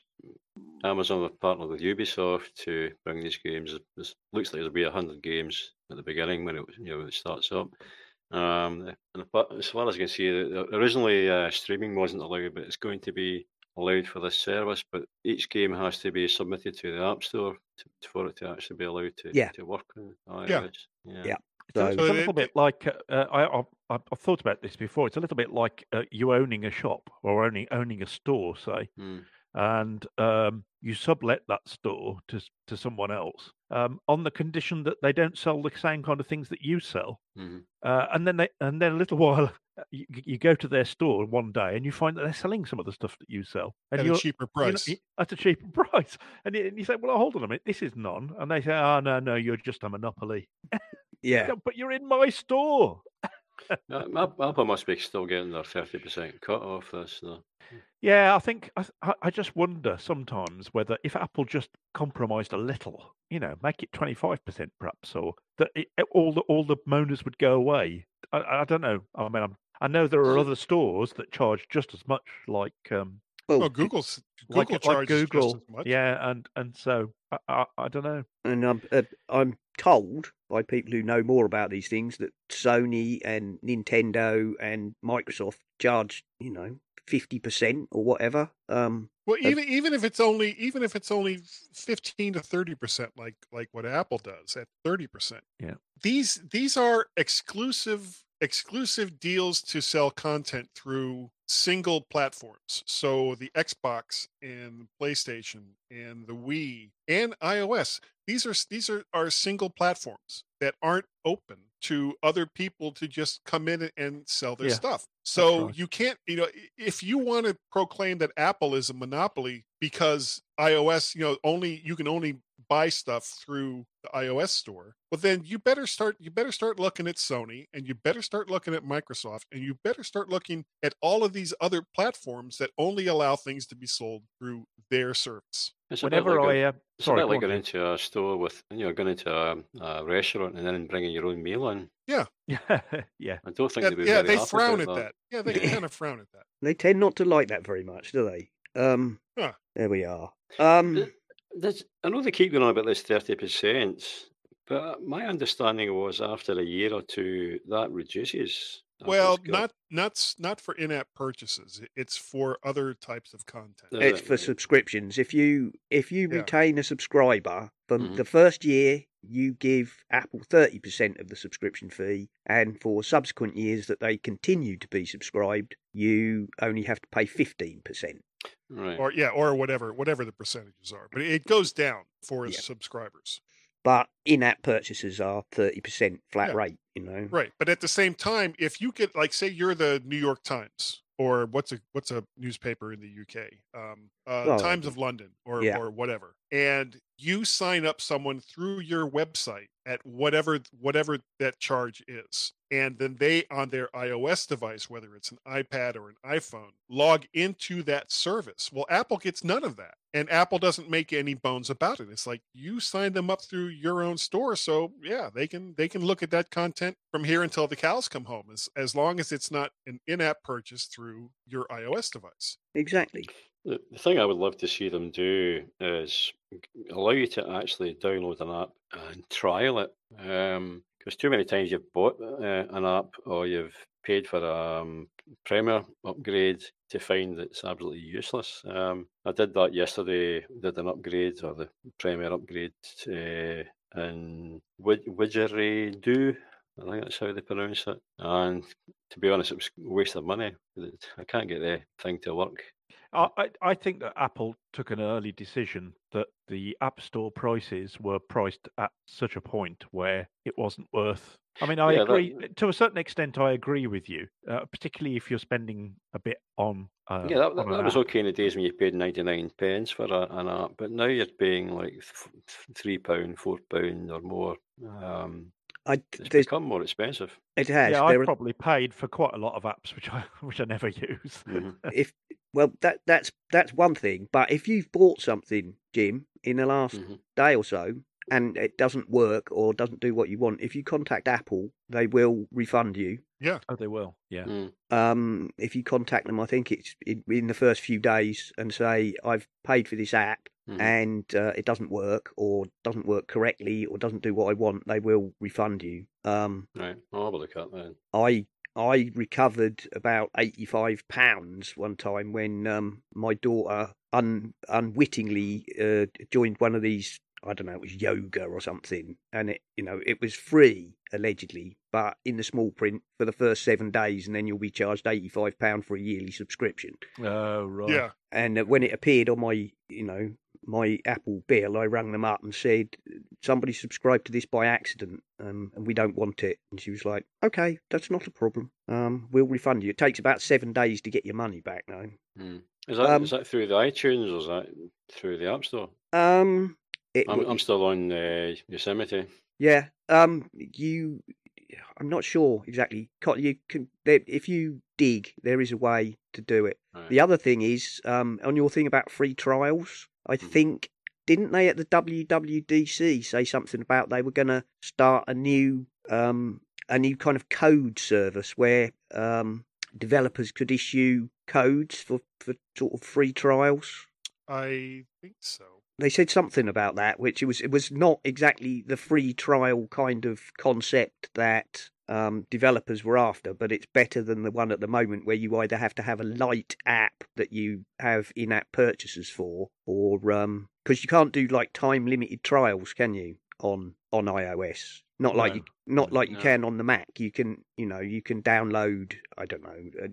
S4: Amazon have partnered with Ubisoft to bring these games. It looks like there'll be hundred games at the beginning when it you know it starts up. Um, and as far as I can see, originally uh, streaming wasn't allowed, but it's going to be allowed for this service. But each game has to be submitted to the App Store to, for it to actually be allowed to
S2: Yeah.
S4: to work on iOS.
S3: Yeah.
S4: Yeah.
S2: Yeah.
S5: It's, a-
S2: So-
S5: it's a little bit like uh, uh, I, I I've I've thought about this before. It's a little bit like uh, you owning a shop or owning owning a store, say,
S4: Mm.
S5: and um, you sublet that store to to someone else um, on the condition that they don't sell the same kind of things that you sell.
S4: Mhm.
S5: Uh, and then they and then a little while Uh, you, you go to their store one day and you find that they're selling some of the stuff that you sell and
S3: At a cheaper
S5: you know,
S3: price.
S5: at a cheaper price. And you, and you say, "Well, hold on a minute, this is none." And they say, "Oh no, no, you're just a monopoly."
S2: "Yeah,
S5: but you're in my store.
S4: Apple must be still getting their thirty percent cut off this. Though.
S5: Yeah, I think I, I just wonder sometimes whether if Apple just compromised a little, you know, make it twenty five percent perhaps, or that it, all the all the moaners would go away. I, I don't know. I mean, I'm, i know there are other stores that charge just as much, like um,
S3: well, oh, Google's Google
S5: like,
S3: charges
S5: like Google,
S3: just as much.
S5: yeah, and and so I, I, I don't know.
S2: And I'm uh, I'm told by people who know more about these things that Sony and Nintendo and Microsoft charge, you know, fifty percent or whatever. Um,
S3: well, even even if it's only even if it's only fifteen to thirty percent, like like what Apple does at thirty percent.
S5: Yeah,
S3: these these are exclusive exclusive deals to sell content through single platforms. So the Xbox and PlayStation and the Wii and iOS, these are these are, are single platforms that aren't open to other people to just come in and sell their
S5: Yeah,
S3: stuff. So
S5: right.
S3: you can't, you know, if you want to proclaim that Apple is a monopoly because iOS, you know, only you can only buy stuff through the iOS store, well then you better start you better start looking at Sony and you better start looking at Microsoft and you better start looking at all of these other platforms that only allow things to be sold through their service.
S4: It's a bit
S5: whenever
S4: like a-
S5: I uh,
S4: It's
S5: sorry,
S4: a bit like going into a store with, you know, going into a, a restaurant and then bringing your own meal in.
S5: Jim. yeah, yeah.
S4: I don't think
S3: Yeah,
S4: they'd be
S3: yeah,
S4: very
S3: they
S4: happy
S3: frown at
S4: about
S3: that. Yeah, they kind of frown at that.
S2: they tend not to like that very much, do they? Um,
S3: Huh.
S2: there we are. Um,
S4: There's, I know they keep going on about this thirty percent, but my understanding was after a year or two that reduces.
S3: Well, not not not for in-app purchases. It's for other types of content.
S2: It's
S4: it?
S2: for subscriptions. If you if you
S3: Yeah.
S2: retain a subscriber for
S4: Mhm.
S2: the first year, you give Apple thirty percent of the subscription fee, and for subsequent years that they continue to be subscribed, you only have to pay fifteen percent.
S4: right.
S3: or yeah, or whatever whatever the percentages are. But it goes down for
S2: Yeah.
S3: subscribers.
S2: But in-app purchases are thirty percent flat
S3: Yeah.
S2: rate. You know,
S3: Right. But at the same time, if you get like say you're the New York Times or what's a what's a newspaper in the UK? Um uh
S2: Oh,
S3: Times of London or
S2: yeah.
S3: or whatever. And you sign up someone through your website at whatever whatever that charge is. And then they on their iOS device, whether it's an iPad or an iPhone, log into that service. Well, Apple gets none of that. And Apple doesn't make any bones about it. It's like you signed them up through your own store, so yeah, they can they can look at that content from here until the cows come home, as as long as it's not an in-app purchase through your iOS device.
S2: exactly.
S4: The, the thing I would love to see them do is allow you to actually download an app and trial it. Um, Because too many times you've bought uh, an app or you've paid for a um, Premier upgrade to find that it's absolutely useless. Um, I did that yesterday. Did an upgrade or the Premier upgrade uh, in Wid- Do. I think that's how they pronounce it. And to be honest, it was a waste of money. I can't get the thing to work.
S5: I, I I think that Apple took an early decision that the App Store prices were priced at such a point where it wasn't worth. I mean, I
S4: Yeah, that-
S5: agree to a certain extent. I agree with you, uh, particularly if you're spending a bit on. Uh,
S4: Yeah, that, that,
S5: on
S4: that was okay in the days when you paid 99 pence for a, an app, but now you're paying like th- th- £3, £4 or more. Um,
S2: I
S4: it's become more expensive.
S2: it has.
S5: Yeah,
S2: there
S5: I
S2: are,
S5: probably paid for quite a lot of apps which I which I never use.
S4: Mhm.
S2: if well that that's that's one thing. But if you've bought something, Jim, in the last
S4: Mhm.
S2: day or so and it doesn't work or doesn't do what you want, if you contact Apple, they will refund you. Yeah.
S5: Oh, they will. Yeah.
S4: Mm.
S2: Um, if you contact them, I think it's in, in the first few days and say I've paid for this app
S4: Mhm.
S2: and uh, it doesn't work or doesn't work correctly or doesn't do what I want, they will refund you. Um,
S4: Right, I'll have a look at that.
S2: I I recovered about eighty five pounds one time when um, my daughter un, unwittingly uh, joined one of these. I don't know, it was yoga or something, and it you know it was free allegedly, but in the small print for the first seven days, and then you'll be charged eighty five pound for a yearly subscription.
S5: Oh, right.
S3: Yeah.
S2: And uh, when it appeared on my you know my Apple bill, I rang them up and said somebody subscribed to this by accident, um, and we don't want it. And she was like, "Okay, that's not a problem. Um, we'll refund you. It takes about seven days to get your money back now."
S4: Mm. Is, that,
S2: Um,
S4: is that through the iTunes or is that through the App Store?
S2: Um, it,
S4: I'm, I'm still on uh, Yosemite.
S2: yeah. Um, you, I'm not sure exactly. You can if you dig, there is a way to do it.
S4: Right.
S2: The other thing is um, on your thing about free trials. I
S4: Mhm.
S2: think didn't they at the WWDC say something about they were going to start a new um, a new kind of code service where um, developers could issue codes for, for sort of free trials.
S3: I think so.
S2: They said something about that, which it was it was not exactly the free trial kind of concept that um, developers were after, but it's better than the one at the moment where you either have to have a light app that you have in-app purchases for, or because you can't do like time limited trials, can you on on iOS? Not like
S4: No.
S2: you not like you
S4: No.
S2: can on the Mac. You can you know you can download I don't know uh,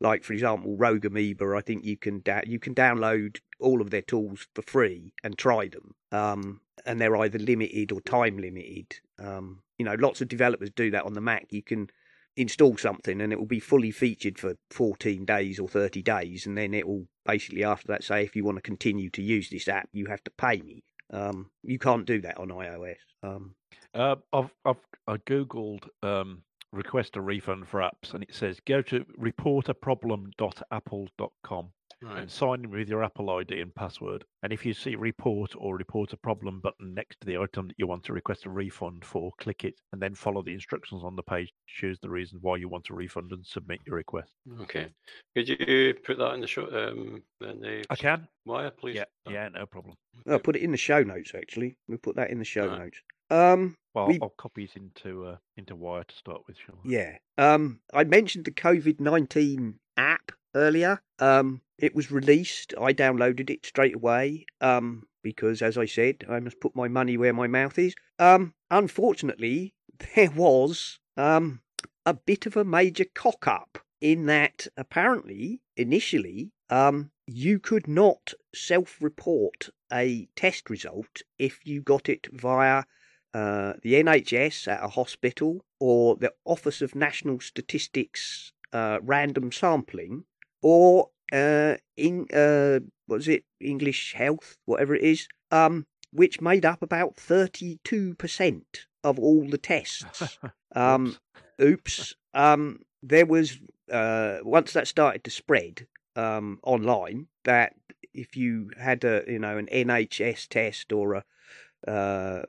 S2: like for example Rogue Amoeba. I think you can da- you can download all of their tools for free and try them. Um, and they're either limited or time limited. Um, you know, lots of developers do that on the Mac. You can install something and it will be fully featured for 14 days or 30 days, and then it will basically after that say if you want to continue to use this app, you have to pay me. Um, you can't do that on iOS. Um,
S5: Uh, I've, I've I googled um, request a refund for apps, and it says go to reportaproblem.apple.com
S4: Right.
S5: and sign in with your Apple ID and password. And if you see report or report a problem button next to the item that you want to request a refund for, click it and then follow the instructions on the page. Choose the reason why you want a refund and submit your request.
S4: Okay. Could you put that in the show? Um, in the
S5: I can.
S4: wire, please?
S5: Yeah,
S4: Oh,
S5: yeah, no problem.
S2: I'll put it in the show notes actually. We'll put that in the show
S4: Right.
S2: notes. Um,
S5: Well,
S2: We-
S5: I'll copy it into uh, into Wire to start with. Sure.
S2: Yeah. Um, I mentioned the COVID nineteen app earlier. Um, it was released. I downloaded it straight away. Um, because as I said, I must put my money where my mouth is. Um, unfortunately, there was um a bit of a major cock up in that apparently initially um you could not self-report a test result if you got it via uh, the NHS at a hospital or the Office of National Statistics uh, random sampling or uh, in uh, what is it English Health whatever it is um, which made up about 32% of all the tests um,
S5: Oops.
S2: oops. Um, there was uh, once that started to spread um, online that if you had a you know an NHS test or a uh,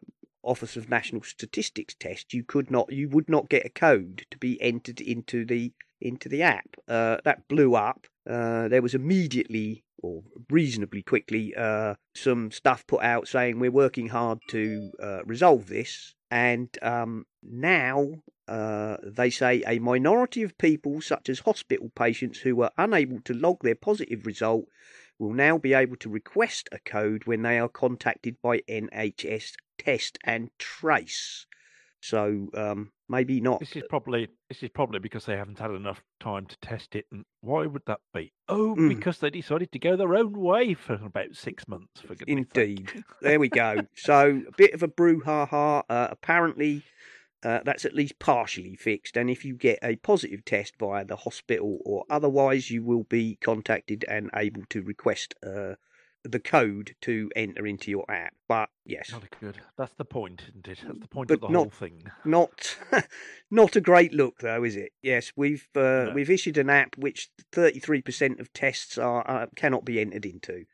S2: Office of National Statistics test, you could not you would not get a code to be entered into the into the app. Uh, that blew up. Uh, there was immediately or reasonably quickly uh, some stuff put out saying we're working hard to uh, resolve this, and um, now uh, they say a minority of people, such as hospital patients who were unable to log their positive result, will now be able to request a code when they are contacted by NHS Test and Trace. So um, maybe not.
S5: This is probably this is probably because they haven't had enough time to test it. And why would that be? Oh,
S2: Mm.
S5: because they decided to go their own way for about six months. For.
S2: Indeed. There we go. So a bit of a brouhaha. Uh, apparently, uh, that's at least partially fixed. And if you get a positive test via the hospital or otherwise, you will be contacted and able to request uh, the code to enter into your app. But yes,
S5: Not good. That's the point, isn't it? That's the point
S2: But
S5: of the
S2: not-
S5: whole thing.
S2: not not a great look though, is it? Yes, we've uh,
S5: No.
S2: we've issued an app which 33% of tests are uh, cannot be entered into.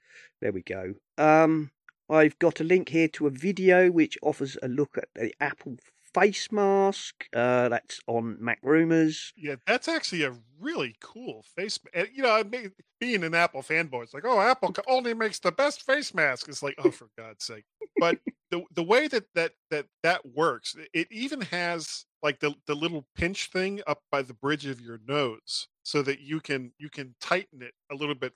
S2: There we go. Um, I've got a link here to a video which offers a look at the Apple face mask. Uh, that's on Mac Rumors.
S3: Yeah, that's actually a really cool face. You know, I mean, being an Apple fanboy, it's like, oh, Apple only makes the best face mask. It's like, oh, for God's sake! But the the way that that that that works, it even has like the the little pinch thing up by the bridge of your nose, so that you can you can tighten it a little bit,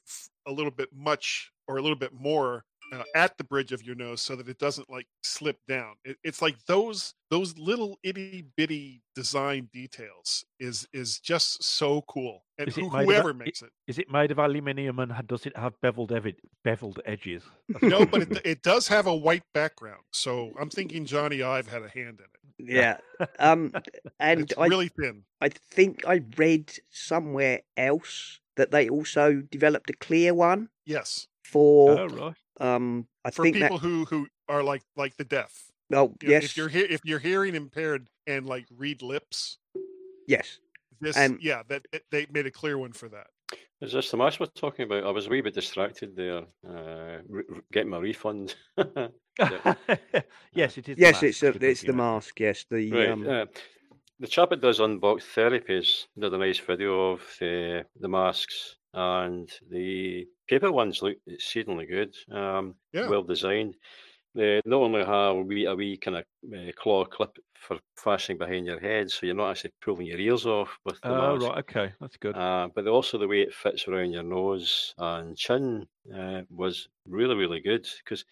S3: a little bit much or a little bit more uh, at the bridge of your nose so that it doesn't like slip down. It, it's like those those little itty bitty design details is is just so cool. And who,
S5: made of
S3: whoever
S5: a-
S3: makes it,
S5: Is it made of aluminium and does it have beveled evi- beveled edges?
S3: No, but it, it does have a white background. So I'm thinking Jony Ive had a hand in it.
S2: Yeah. Um, and
S3: It's
S2: I
S3: really thin.
S2: I think I read somewhere else that they also developed a clear one
S3: Yes,
S2: for
S5: oh right.
S2: Um. I
S3: for
S2: think
S3: people
S2: that.
S3: who who are like like the deaf.
S2: Oh
S3: You know,
S2: yes.
S3: If you're he- if you're hearing impaired and like read lips,
S2: Yes.
S3: This,
S2: And-
S3: yeah, that it- they made a clear one for that.
S4: Is this the mask we're talking about? I was a wee bit distracted there, uh, re- re- getting my refund.
S5: yes, it is.
S2: Yes,
S5: mask
S2: it's a, it's the mask. Yes, the um,
S4: uh, the chap that does unbox therapies did a nice video of uh, the masks and the paper ones look exceedingly good. Um,
S3: Yeah.
S4: well designed. They not only have a wee, a wee kind of uh, claw clip for fastening behind your head, so you're not actually pulling your ears off with the
S5: Oh,
S4: mask.
S5: right. Okay, that's good.
S4: Uh, but also the way it fits around your nose and chin uh, was really, really good. Because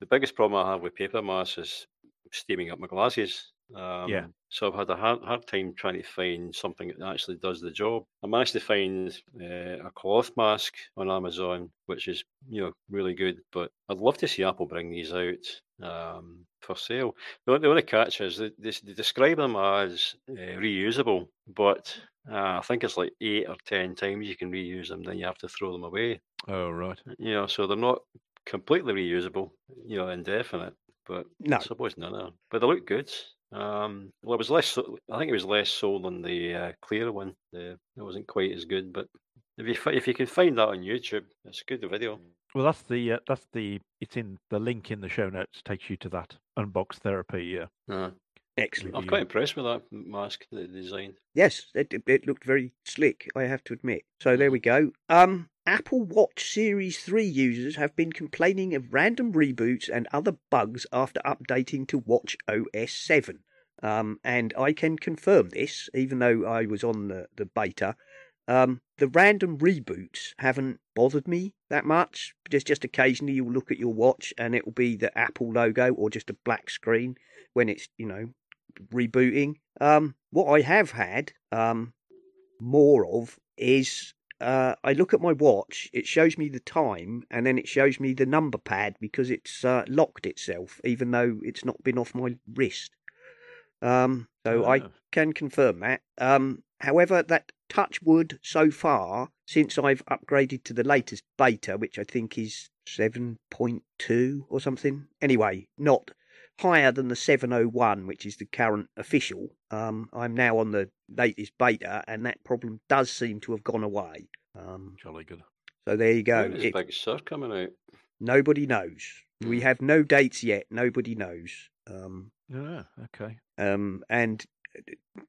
S4: the biggest problem I have with paper masks is steaming up my glasses. Um, So I've had a hard, hard time trying to find something that actually does the job. I managed to find uh, a cloth mask on Amazon, which is you know really good. But I'd love to see Apple bring these out um, for sale. The, only- the only catch is they, they, they describe them as uh, reusable, but uh, I think it's like eight or ten times you can reuse them, then you have to throw them away.
S5: Oh, right.
S4: You know, so they're not completely reusable, you know, indefinite. But
S2: No.
S4: I suppose none of them. But they look good. Um, well, it was less. so- I think it was less sold than the uh, clear one. The it wasn't quite as good. But if you if you can find that on YouTube, it's a good video.
S5: Well, that's the uh, that's the it's in the link in the show notes takes you to that unbox therapy. Yeah.
S4: Uh,
S2: excellent.
S4: I'm quite impressed with that mask that they designed.
S2: Yes, it, it- it looked very slick, I have to admit. So there we go. Um, Apple Watch Series 3 users have been complaining of random reboots and other bugs after updating to Watch OS 7. Um, and I can confirm this, even though I was on the, the beta. Um, the random reboots haven't bothered me that much. Just just occasionally you'll look at your watch and it will be the Apple logo or just a black screen when it's you know rebooting. Um, what I have had um, more of is uh, I look at my watch, it shows me the time, and then it shows me the number pad because it's uh, locked itself, even though it's not been off my wrist. Um, so I
S5: Oh.
S2: can confirm that. Um, however, that touch wood so far, since I've upgraded to the latest beta, which I think is 7.2 or something. Anyway, not higher than the 701, which is the current official. Um, I'm now on the latest beta, and that problem does seem to have gone away. Um,
S5: Jolly good.
S2: so there you go.
S4: When is
S2: It-
S4: Big Sur coming out?
S2: nobody knows. We
S4: Hmm.
S2: have no dates yet. Nobody knows. Um,
S5: Yeah. Okay.
S2: um, and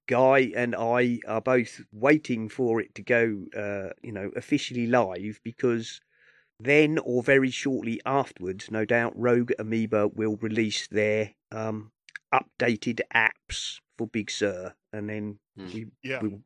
S2: Guy and I are both waiting for it to go, uh, you know, officially live because then or very shortly afterwards, no doubt, Rogue Amoeba will release their um, updated apps for Big Sur, and then
S4: Hmm.
S2: we
S3: Yeah.
S2: will.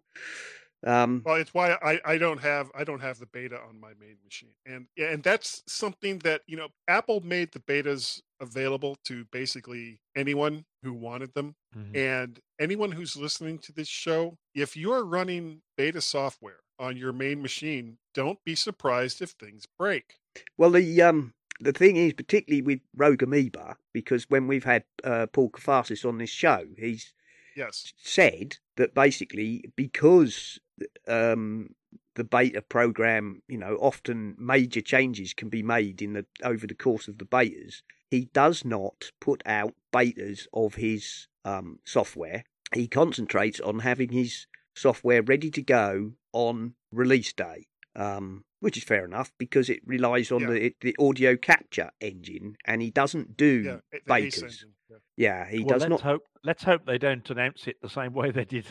S2: Um,
S3: Well, it's why I, I don't have I don't have the beta on my main machine, and yeah, and that's something that you know Apple made the betas available to basically anyone who wanted them,
S5: Mhm.
S3: and anyone who's listening to this show, if you're running beta software on your main machine, don't be surprised if things break.
S2: Well, the um the thing is, particularly with Rogue Amoeba, because when we've had uh, Paul Kafasis on this show, he's
S3: Yes,
S2: said that basically because um the beta program, you know, often major changes can be made in the over the course of the betas. He does not put out betas of his um, software. He concentrates on having his software ready to go on release day, um, which is fair enough because it relies on
S3: Yeah.
S2: the the audio capture engine, and he doesn't do
S3: yeah, it- the ACE
S2: betas.
S3: engine. Yeah.
S2: Yeah, he
S5: well,
S2: does
S5: let's
S2: not.
S5: hope. Let's hope they don't announce it the same way they did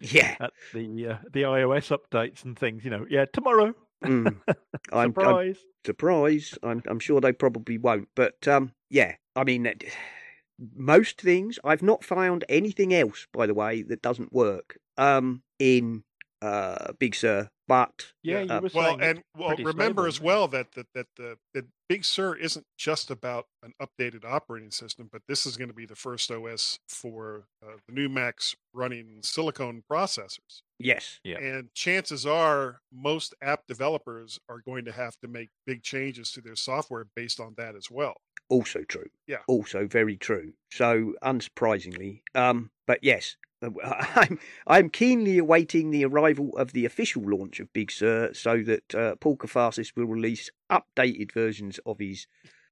S2: Yeah,
S5: at the uh, the iOS updates and things. You know, yeah, tomorrow.
S2: mm. I'm, I'm
S5: Surprise.
S2: I'm I'm sure they probably won't. But um, yeah, I mean, it- most things I've not found anything else, by the way, that doesn't work. Um, in uh, Big Sur, but
S5: yeah,
S3: yeah.
S5: you were
S3: Well, and well, remember
S5: stable,
S3: as well that that that the that Big Sur isn't just about an updated operating system, but this is going to be the first OS for uh, the new Macs running silicone processors.
S2: yes,
S5: Yeah.
S3: And chances are, most app developers are going to have to make big changes to their software based on that as well.
S2: Also true.
S3: Yeah.
S2: also very true. So unsurprisingly, um, but yes. uh, I'm I'm keenly awaiting the arrival of the official launch of Big Sur, so that uh, Paul Kafasis will release updated versions of his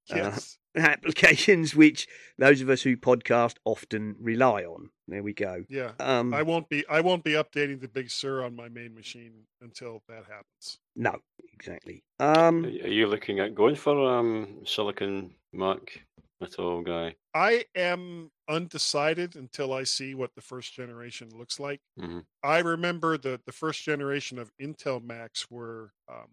S3: Yes.
S2: applications which those of us who podcast often rely on. There we go.
S3: Yeah.
S2: Um,
S3: I won't be I won't be updating the Big Sur on my main machine until that happens.
S2: no, exactly.
S4: Are
S2: Um,
S4: are you looking at going for um Silicon Mac at all, guy?
S3: I am undecided until I see what the first generation looks like.
S4: hmm
S3: I remember the the first generation of Intel Macs were um,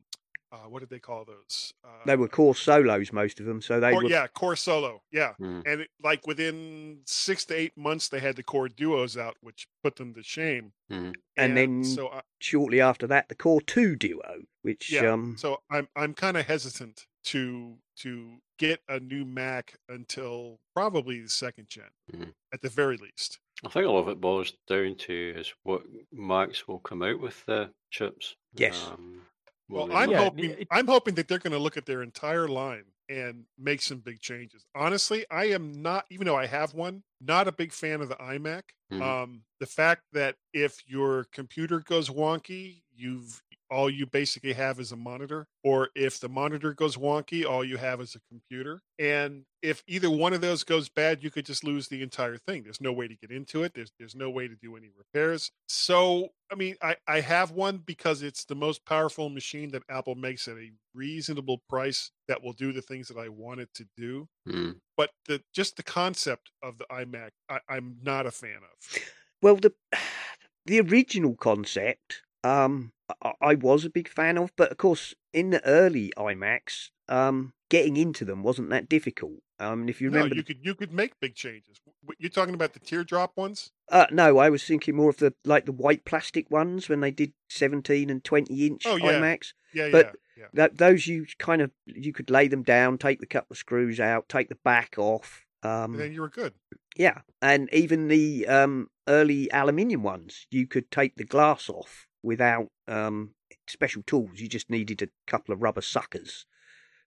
S3: uh, what did they call those? Uh,
S2: they were core solos, most of them. So they
S3: Core,
S2: were.
S3: yeah, Core Solo, yeah.
S4: Mhm.
S3: And it, like within six to eight months, they had the Core Duos out, which put them to shame.
S4: Mhm.
S2: And then-
S3: so I,
S2: Shortly after that, the Core Two Duo, which
S3: yeah,
S2: um,
S3: so I'm I'm kind of hesitant to to get a new Mac until probably the second gen,
S4: Mhm.
S3: at the very least.
S4: I think a lot of it boils down to is what Macs will come out with the chips.
S2: Yes.
S4: Um, will
S3: Well,
S4: they
S3: I'm
S5: Yeah,
S3: hoping
S5: it-
S3: I'm hoping that they're going to look at their entire line and make some big changes. Honestly, I am not, even though I have one, not a big fan of the iMac.
S4: Mhm.
S3: Um, the fact that if your computer goes wonky, you've all you basically have is a monitor, or if the monitor goes wonky, all you have is a computer. And if either one of those goes bad, you could just lose the entire thing. There's no way to get into it. There's there's no way to do any repairs. So I mean, I I have one because it's the most powerful machine that Apple makes at a reasonable price that will do the things that I want it to do.
S4: Mm.
S3: But the just the concept of the iMac, I, I'm not a fan of.
S2: Well, the the original concept, um, I, I was a big fan of, but of course, in the early iMacs, um, getting into them wasn't that difficult. Um, if you remember, no,
S3: you could you could make big changes. You're talking about the teardrop ones.
S2: uh, no, I was thinking more of the like the white plastic ones when they did seventeen and twenty inch
S3: Oh, yeah.
S2: iMacs.
S3: Yeah,
S2: But-
S3: yeah, yeah.
S2: That those you kind of you could lay them down, take the couple of screws out, take the back off. Um,
S3: And then you were good.
S2: Yeah, and even the um, early aluminium ones, you could take the glass off without um, special tools. You just needed a couple of rubber suckers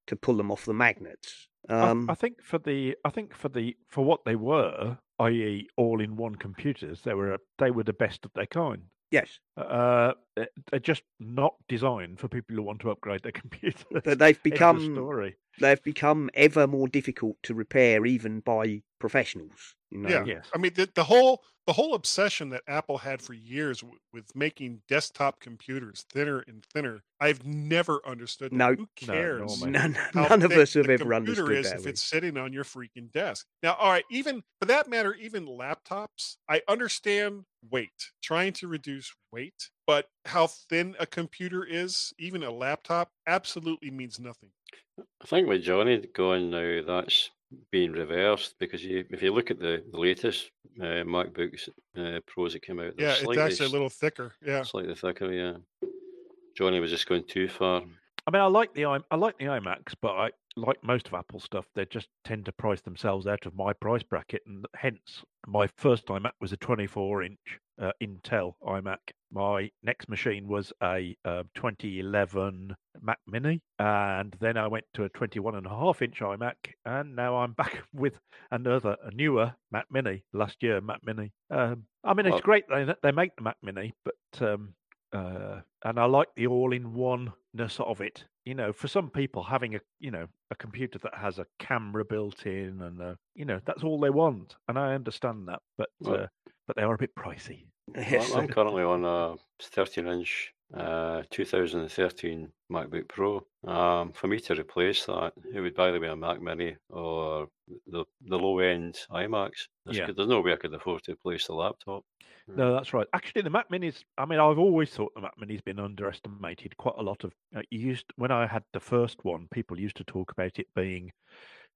S2: to pull them off the magnets.
S5: I-
S2: Um,
S5: I, think for the I think for the for what they were, i.e., all-in-one computers, they were they were the best of their kind.
S2: yes,
S5: Uh, they- they're just not designed for people who want to upgrade their computers.
S2: but they've become
S5: story.
S2: they've become ever more difficult to repair, even by professionals. You know?
S3: Yeah.
S5: Yes.
S3: I mean, the, the whole the whole obsession that Apple had for years w- with making desktop computers thinner and thinner, I've never understood. that.
S2: No.
S3: Who cares?
S5: nor me.
S2: None, none of us have ever
S3: computer
S2: understood
S3: is
S2: that.
S3: if it's sitting on your freaking desk. Now, all right, even for that matter, even laptops, I understand weight, trying to reduce weight, but how thin a computer is, even a laptop, absolutely means nothing.
S4: I think with Jony going now, that's being reversed because you, if you look at the, the latest uh, MacBooks uh, Pros that came out, they're
S3: Yeah, it's actually a little thicker. Yeah.
S4: slightly thicker. Yeah, Jony was just going too far.
S5: I mean, I like the i I like the iMacs, but I like most of Apple stuff. They just tend to price themselves out of my price bracket, and hence my first iMac was a 24-inch uh, Intel iMac. My next machine was a uh, 2011 Mac Mini, and then I went to a 21 and a half inch iMac, and now I'm back with another, a newer Mac Mini. Last year, Mac Mini. Um, I mean, it's
S4: Well-
S5: great they they make the Mac Mini, but um, uh, and I like the all-in-one-ness of it. You know, for some people, having a you know a computer that has a camera built in and a, you know that's all they want, and I understand that, but
S4: Well-
S5: uh, but they are a bit pricey.
S2: Yes.
S4: I'm, currently on a 13 inch uh, 2013 MacBook Pro. Um, for me to replace that, it would either be a Mac Mini or the the low end iMacs. There's,
S5: Yeah.
S4: there's no way I could afford to replace the laptop.
S5: No, that's right. Actually, the Mac Mini's. I mean, I've always thought the Mac Mini's been underestimated quite a lot. Of uh, used when I had the first one, people used to talk about it being,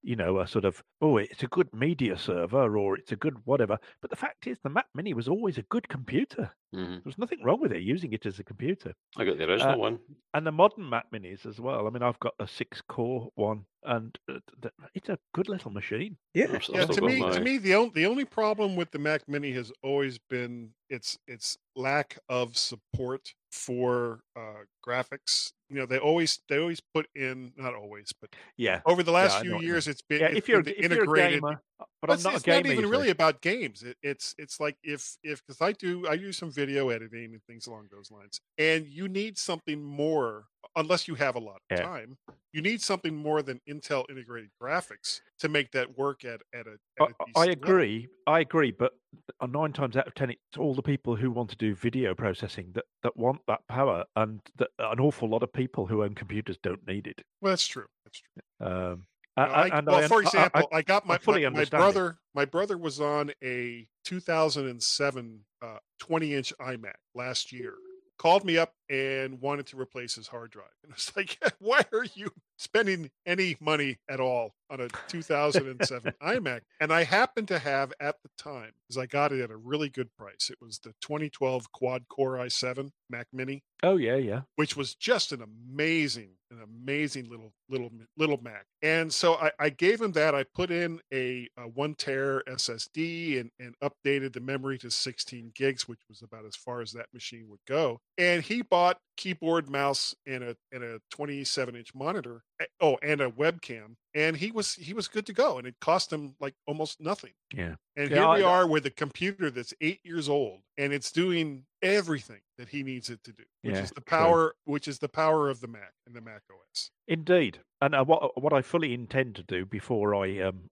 S5: you know, a sort of oh, it's a good media server or it's a good whatever. But the fact is, the Mac Mini was always a good computer.
S4: Hmm
S5: There was nothing wrong with it using it as a computer.
S4: I got the original
S5: Uh,
S4: one.
S5: And the modern Mac Minis as well. I mean, I've got a six-core one, and uh, th- it's a good little machine.
S2: yeah.
S4: I'm s- I've
S3: Yeah, to me,
S4: my-
S3: to me, the only the only problem with the Mac Mini has always been its its lack of support for uh, graphics. You know, they always they always put in not always, but
S5: Yeah.
S3: over the last
S5: I know
S3: few
S5: what you mean.
S3: years, it's been
S5: Yeah,
S3: it's
S5: if you're
S3: been
S5: if you're a
S3: integrated.
S5: gamer, but
S3: Well,
S5: I'm
S3: it's,
S5: not a
S3: it's not even
S5: eater.
S3: really about games. It, it's it's like if if because I do I do some video editing and things along those lines, and you need something more unless you have a lot of
S5: Yeah.
S3: time. You need something more than Intel integrated graphics to make that work at at a.
S5: I,
S3: At a
S5: I
S3: decent level.
S5: agree. I agree, but uh, nine times out of ten, it's all the people who want to do video processing that, that want that power, and that an awful lot of people who own computers don't need it.
S3: Well, that's true. That's true.
S5: Um,
S3: You
S5: a-
S3: know,
S5: a-
S3: I,
S5: and
S3: well,
S5: I,
S3: for
S5: I- I-
S3: example, I, got my my, my brother. My brother was on a 2007 uh, 20 inch iMac last year. Called me up and wanted to replace his hard drive, and it's like, why are you spending any money at all on a 2007 iMac? And I happened to have at the time, because I got it at a really good price. It was the 2012 quad core i7 Mac Mini
S5: oh yeah, yeah,
S3: which was just an amazing, an amazing little little little Mac. And so I, I gave him that. I put in a, a one ter SSD and, and updated the memory to 16 gigs, which was about as far as that machine would go. And he bought keyboard, mouse, and a and a 27 inch monitor. eh, Oh, and a webcam. And he was he was good to go. And it cost him like almost nothing.
S5: yeah.
S3: And
S5: Yeah,
S3: here we are with a computer that's eight years old, and it's doing everything that he needs it to do, which
S5: Yeah,
S3: is the power, which is the power of the Mac and the Mac OS.
S5: Indeed, and uh, what what I fully intend to do before I um,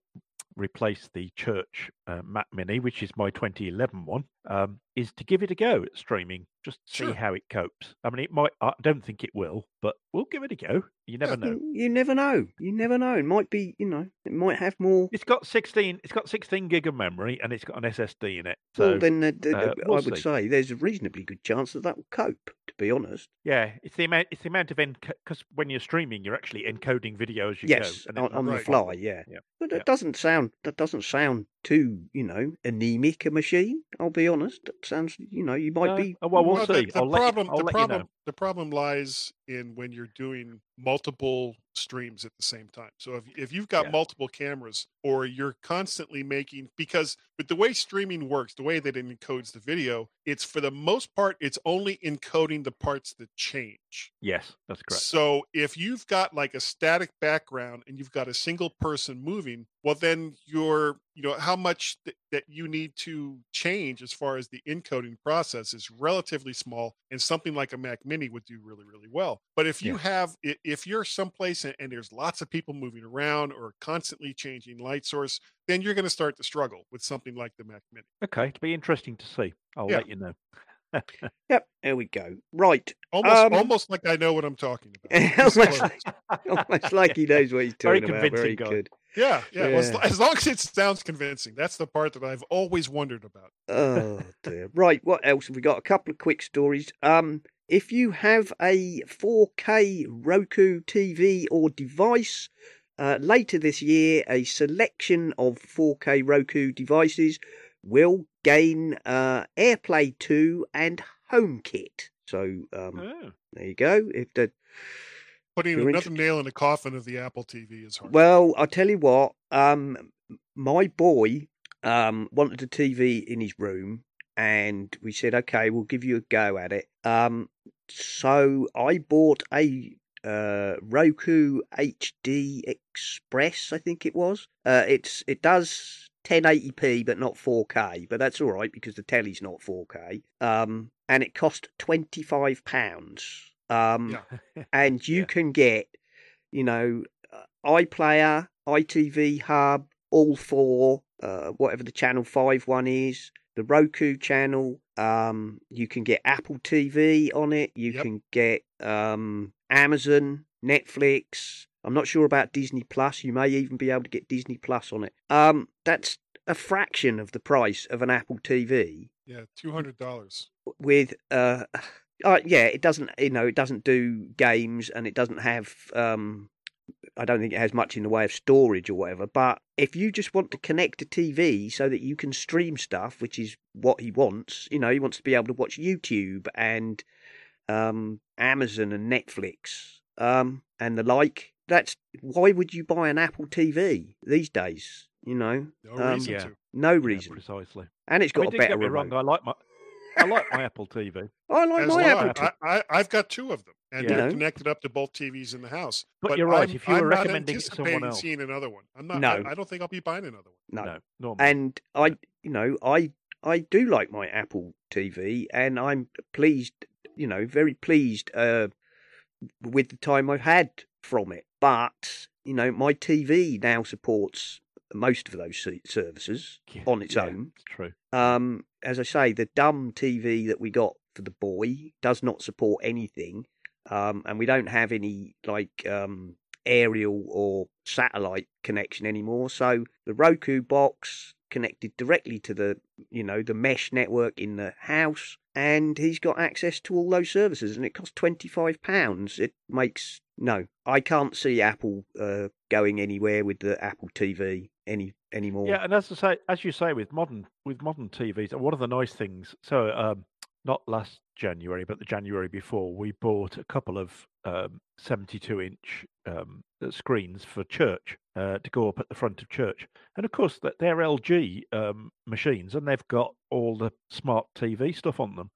S5: replace the church uh, Mac Mini, which is my 2011 one, um, is to give it a go at streaming, just to see how it copes. I mean, it might. I don't think it will, but we'll give it a go. You never know.
S2: You, you never know. You never know. It might be, you know, it might have more.
S5: It's got 16. It's got 16 gig of memory, and it's got an SSD in it. So
S2: well, then uh,
S5: uh, we'll
S2: I would
S5: see.
S2: say there's a reasonably good chance that that will cope. To be honest,
S5: yeah, it's the amount. It's the amount of because when you're streaming, you're actually encoding video as you
S2: yes,
S5: go. and
S2: on, on the fly, yeah.
S5: Yeah.
S2: But that
S5: Yeah.
S2: doesn't sound that doesn't sound too, you know, anemic a machine. I'll be honest. That sounds, you know, you might
S5: No?
S2: be.
S5: Oh, well, we'll
S2: might-
S3: the,
S5: see.
S3: the
S5: I'll let you-
S3: problem,
S5: I'll
S3: the
S5: let you know.
S3: The problem lies in when you're doing multiple streams at the same time. So if if you've got
S5: Yeah.
S3: multiple cameras, or you're constantly making because with the way streaming works, the way that it encodes the video, it's for the most part, it's only encoding the parts that change.
S5: Yes, that's correct.
S3: So if you've got like a static background and you've got a single person moving, well, then you're, you know, how much th- that you need to change as far as the encoding process is relatively small, and something like a Mac Mini would do really, really well. But if you
S5: Yeah.
S3: have, if you're someplace and, and there's lots of people moving around or constantly changing light source, then you're going to start to struggle with something like the Mac Mini.
S5: Okay, it'll be interesting to see. I'll
S3: Yeah.
S5: let you know.
S2: Yep, there we go. Right,
S3: Almost,
S2: Um,
S3: almost like I know what I'm talking about.
S2: Almost, like, almost like he knows what he's
S5: Very
S2: about.
S5: convincing
S2: Very
S5: guy.
S2: good.
S3: Yeah, yeah. Well, as,
S2: Yeah.
S3: as long as it sounds convincing, that's the part that I've always wondered about.
S2: Oh dear. Right, what else have we got? A couple of quick stories. Um, if you have a 4K Roku TV or device, uh, later this year, a selection of 4K Roku devices will gain uh, AirPlay 2 and HomeKit. So um,
S5: Oh.
S2: there you go. If the
S3: Putting another
S2: interested-
S3: nail in the coffin of the Apple TV is hard.
S2: Well, I'll tell you what. Um, my boy um wanted a TV in his room, and we said, okay, we'll give you a go at it. Um, so I bought a uh Roku HD Express, I think it was. Uh, it's it does 1080p, but not 4K. But that's all right because the telly's not 4K. Um, and it cost twenty five pounds. Um,
S3: Yeah.
S2: and you
S5: Yeah.
S2: can get, you know, uh, iPlayer, ITV Hub, all four, uh, whatever the Channel Five one is, the Roku channel. Um, you can get Apple TV on it. You
S3: Yep.
S2: can get um, Amazon, Netflix. I'm not sure about Disney Plus. You may even be able to get Disney Plus on it. Um, that's a fraction of the price of an Apple TV
S3: Yeah, two hundred dollars.
S2: with uh, uh yeah it doesn't you know it doesn't do games and it doesn't have um I don't think it has much in the way of storage or whatever but if you just want to connect a TV so that you can stream stuff which is what he wants you know he wants to be able to watch YouTube and um Amazon and Netflix um and the like that's why would you buy an Apple TV these days you know
S3: No
S2: Um,
S3: reason
S5: yeah.
S3: to.
S2: no
S5: Yeah,
S2: reason
S5: precisely.
S2: and it's got
S5: mean,
S2: a better
S5: get me
S2: remote
S5: wrong. I like my I like my Apple TV,
S2: I like
S3: As
S2: my
S3: do
S2: Apple
S3: I.
S2: TV
S3: I, I, I've got two of them, and
S5: Yeah.
S3: they're connected up to both TVs in the house.
S5: But you're right,
S3: I'm,
S5: if you were
S3: I'm not
S5: recommending it someone
S3: anticipating
S5: else-
S3: seeing another one. I'm not.
S2: No.
S3: I, I don't think I'll be buying another one.
S2: no.
S5: no, normally.
S2: and I, you know, I I do like my Apple TV, and I'm pleased, you know, very pleased uh, with the time I've had from it. But you know, my TV now supports most of those services
S5: Yeah,
S2: on its
S5: yeah,
S2: own.
S5: It's true.
S2: Um, as I say, the dumb TV that we got for the boy does not support anything, um, and we don't have any like um, aerial or satellite connection anymore. So the Roku box connected directly to the you know the mesh network in the house, and he's got access to all those services, and it costs twenty five pounds. It makes no, I can't see Apple uh, going anywhere with the Apple TV any anymore.
S5: Yeah, and as I say, as you say, with modern with modern TVs, one of the nice things. So, um, not last January, but the January before, we bought a couple of um, 72 inch um, screens for church uh, to go up at the front of church, and of course that they're LG um, machines, and they've got all the smart TV stuff on them.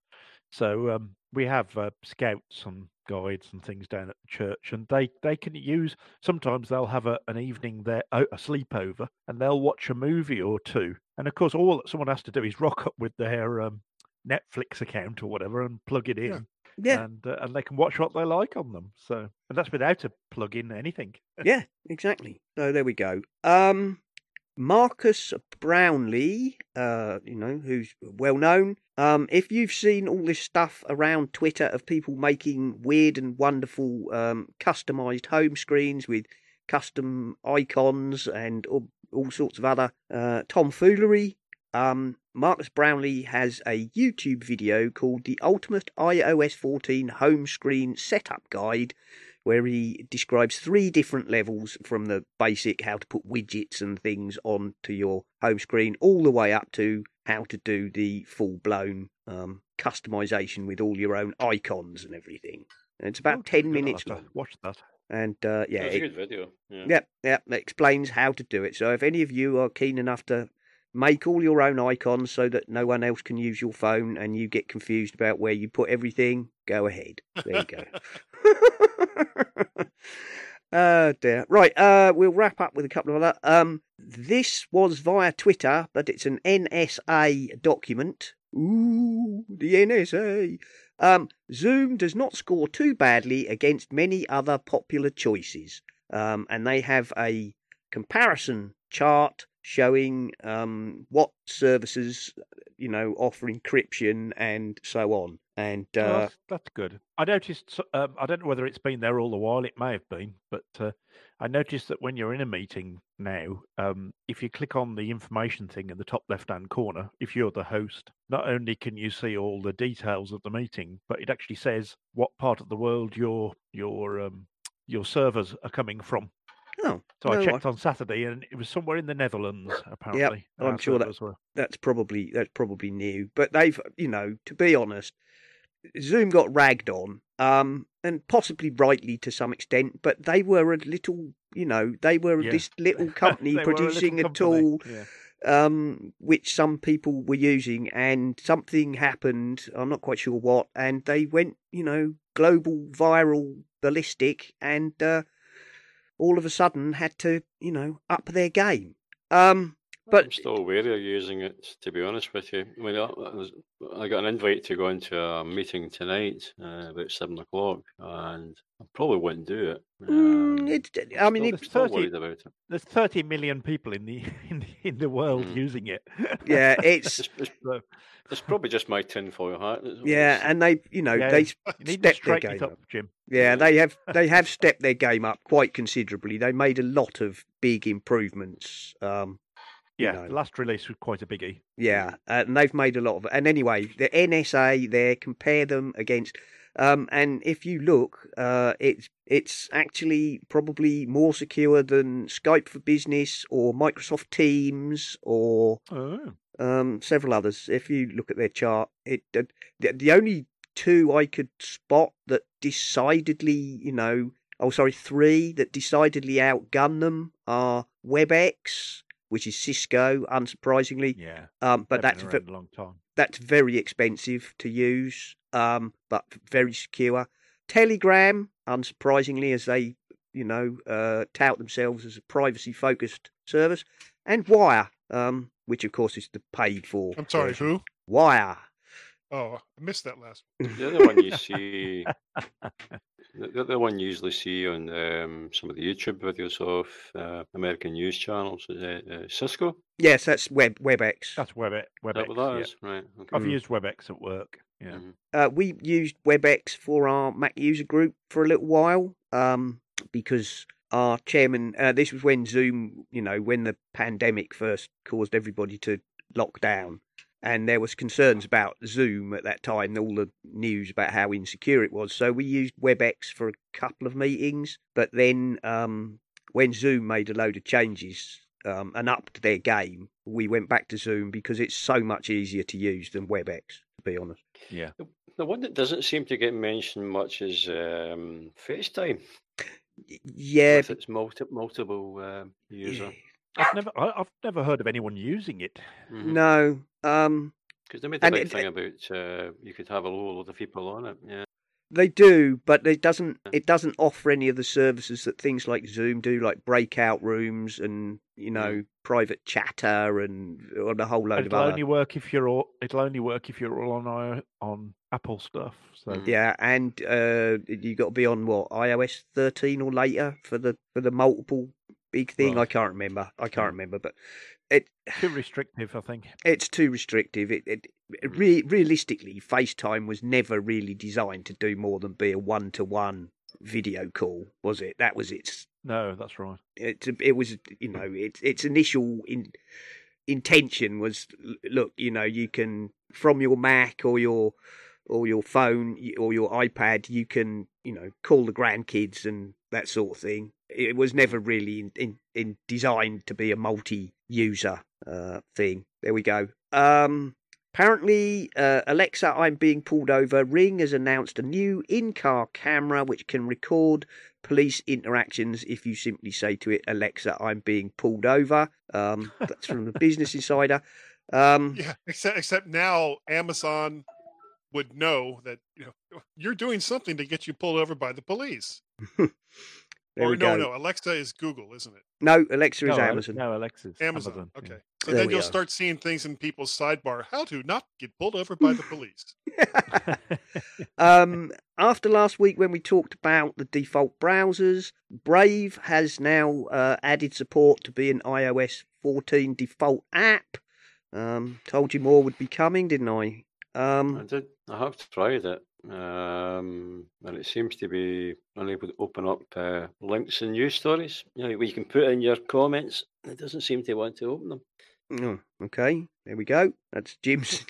S5: So um, we have uh, scouts and guides and things down at the church, and they they can use. Sometimes they'll have a, an evening there, a a sleepover, and they'll watch a movie or two. And of course, all that someone has to do is rock up with their um, Netflix account or whatever and plug it in,
S2: yeah,
S5: and uh, and they can watch what they like on them. So, and that's without a plug in anything.
S2: yeah, exactly. So there we go. Um, Marques Brownlee, uh, you know, who's well known. Um, if you've seen all this stuff around Twitter of people making weird and wonderful um, customized home screens with custom icons and all, all sorts of other uh, tomfoolery, um, Marques Brownlee has a YouTube video called The Ultimate iOS 14 Home Screen Setup Guide, where he describes three different levels from the basic how to put widgets and things onto your home screen, all the way up to how to do the full blown um, customization with all your own icons and everything. And it's about
S5: Oh,
S2: 10 minutes
S5: to
S2: long.
S5: Watch that.
S2: And uh, yeah,
S4: That's a
S2: it-
S4: good video. Yeah.
S2: Yep, yep. It explains how to do it. So if any of you are keen enough to make all your own icons so that no one else can use your phone and you get confused about where you put everything, go ahead. There you go. Oh dear. Right, uh we'll wrap up with a couple of other um this was via Twitter, but it's an NSA document. Ooh, the NSA. Um Zoom does not score too badly against many other popular choices. Um and they have a comparison chart showing um what services you know offer encryption and so on. And
S5: Oh,
S2: uh
S5: that's, that's good. I noticed. Um, I don't know whether it's been there all the while. It may have been, but uh, I noticed that when you're in a meeting now, um, if you click on the information thing in the top left-hand corner, if you're the host, not only can you see all the details of the meeting, but it actually says what part of the world your your um, your servers are coming from.
S2: Oh,
S5: So I
S2: no,
S5: checked on Saturday, and it was somewhere in the Netherlands. Apparently,
S2: I'm sure that- that's probably that's probably new. But they've, you know, to be honest, Zoom got ragged on, um, and possibly rightly to some extent. But they were a little, you know, they were
S5: Yeah.
S2: this little company
S5: They were a little
S2: producing a,
S5: company,
S2: tool,
S5: Yeah.
S2: um, which some people were using, and something happened. I'm not quite sure what, and they went, you know, global, viral, ballistic, and uh, all of a sudden had to, you know, up their game. Um,
S4: I'm
S2: but
S4: still wary of using it, to be honest with you. I mean, I, I got an invite to go into a meeting tonight uh, about seven o'clock, and I probably wouldn't do it.
S2: Mm,
S4: Um, I'm
S2: I mean,
S5: It's 30
S4: about it.
S5: There's 30 million people in the in the, in the world
S4: Mm.
S5: using it.
S2: yeah, it's
S4: It's, it's, probably just my tinfoil hat.
S2: Yeah, and they, you know,
S5: yeah,
S2: they
S5: you
S2: stepped their game
S5: up,
S2: up,
S5: Jim.
S2: Yeah, they have they have stepped their game up quite considerably. They made a lot of big improvements. Um, you
S5: Yeah,
S2: know.
S5: the last release was quite a biggie.
S2: yeah, uh, and they've made a lot of. It. And anyway, the NSA there compare them against. Um, and if you look, uh, it's it's actually probably more secure than Skype for Business or Microsoft Teams or
S5: Oh,
S2: um, several others. If you look at their chart, it uh, the, the only two I could spot that decidedly, you know, oh sorry, three that decidedly outgun them are WebEx, which is Cisco, unsurprisingly.
S5: yeah.
S2: Um, but
S5: they've
S2: that's
S5: been a long time.
S2: that's very expensive to use, um, but very secure. Telegram, unsurprisingly, as they, you know, uh, tout themselves as a privacy-focused service, and Wire, um, which of course is the paid for.
S3: I'm sorry,
S2: version.
S3: who?
S2: Wire.
S3: Oh, I missed that last. one.
S4: The other one you see, the, the other one you usually see on um, some of the YouTube videos of uh, American news channels is uh, uh, Cisco.
S2: Yes, that's Web WebEx.
S5: That's WebEx.
S4: Is that
S5: WebEx
S4: what that
S5: yeah.
S4: is? Right. Okay.
S5: I've
S2: Mm.
S5: used WebEx at work. Yeah.
S4: Mhm.
S2: Uh, we used WebEx for our Mac user group for a little while um, because our chairman. Uh, this was when Zoom, you know, when the pandemic first caused everybody to lock down, and there was concerns about Zoom at that time. and All the news about how insecure it was. So we used WebEx for a couple of meetings, but then um, when Zoom made a load of changes. Um, and upped their game. We went back to Zoom because it's so much easier to use than WebEx. To be honest.
S5: Yeah.
S4: The one that doesn't seem to get mentioned much is um, FaceTime.
S2: Yeah,
S4: with its multi- multiple uh, user.
S5: I've never, I, I've never heard of anyone using it.
S4: Because
S2: no. Um, because
S4: they made the big
S2: it-
S4: thing about uh, you could have a whole lot of people on it. Yeah.
S2: they do, but it doesn't. It doesn't offer any of the services that things like Zoom do, like breakout rooms and you know private chatter and or a whole load of
S5: It'll
S2: other.
S5: only work if you're all. It'll only work if you're all on on Apple stuff. So
S4: Mm.
S2: Yeah, and uh, you got to be on what iOS thirteen or later for the for the multiple big thing. I can't remember. I can't
S5: Mm.
S2: remember, but it
S5: too restrictive, I think.
S2: it's too restrictive. It, it, it re- realistically, FaceTime was never really designed to do more than be a one to one video call, was it? That was its.
S5: No, that's right.
S2: It, it was, you know, its its initial in, intention was, look, you know, you can from your Mac or your or your phone or your iPad, you can, you know, call the grandkids and that sort of thing. It was never really in, in, in designed to be a multi-user uh, thing. There we go. Um, apparently, uh, Alexa, I'm being pulled over. Ring has announced a new in-car camera which can record police interactions if you simply say to it, Alexa, I'm being pulled over. Um, that's from the Business Insider. Um,
S3: Yeah, except except now Amazon would know that you know you're doing something to get you pulled over by the police.
S2: there
S3: or
S2: we
S3: no,
S2: go.
S3: no, Alexa is Google, isn't it?
S2: No, Alexa is
S5: no, Ale-
S2: Amazon.
S5: No, Alexa's
S3: Amazon.
S5: Amazon. yeah.
S3: okay. So
S2: There
S3: then you'll
S2: are.
S3: start seeing things in people's sidebar. How to not get pulled over by the police.
S2: um, after last week when we talked about the default browsers, Brave has now uh, added support to be an iOS 14 default app. Um, told you more would be coming, didn't I?
S4: I
S2: Um,
S4: did. I have tried it, um, and it seems to be unable to open up uh, links in news stories. You know, where you can put in your comments. It doesn't seem to want to open them.
S2: oh, okay, there we go. That's Jim's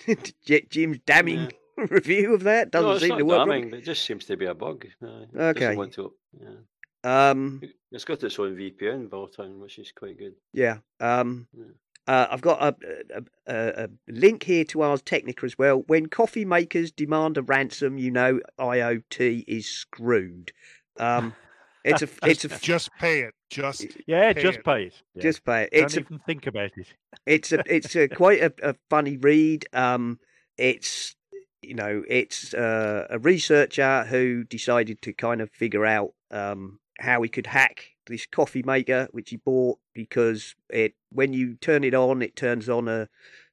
S2: Jim's damning review of that. Doesn't
S4: no,
S2: seem to work.
S4: damning, it just seems to be a bug. Uh, it
S2: Okay.
S4: to. Yeah.
S2: Um,
S4: It's got its own VPN built in, which is quite good.
S2: Yeah. Um,
S4: Yeah.
S2: Uh, I've got a, a, a, a link here to Ars Technica as well. When coffee makers demand a ransom, you know IoT is screwed. Um, it's a it's a
S3: Just pay it. Just
S5: Yeah,
S3: Pay
S5: just
S3: it.
S5: pay it. Yeah.
S2: just pay it.
S5: Don't
S2: It's a
S5: even think about it.
S2: it's a it's a quite a, a funny read. Um, it's you know it's uh, a researcher who decided to kind of figure out um, how he could hack this coffee maker which he bought because it when you turn it on it turns on a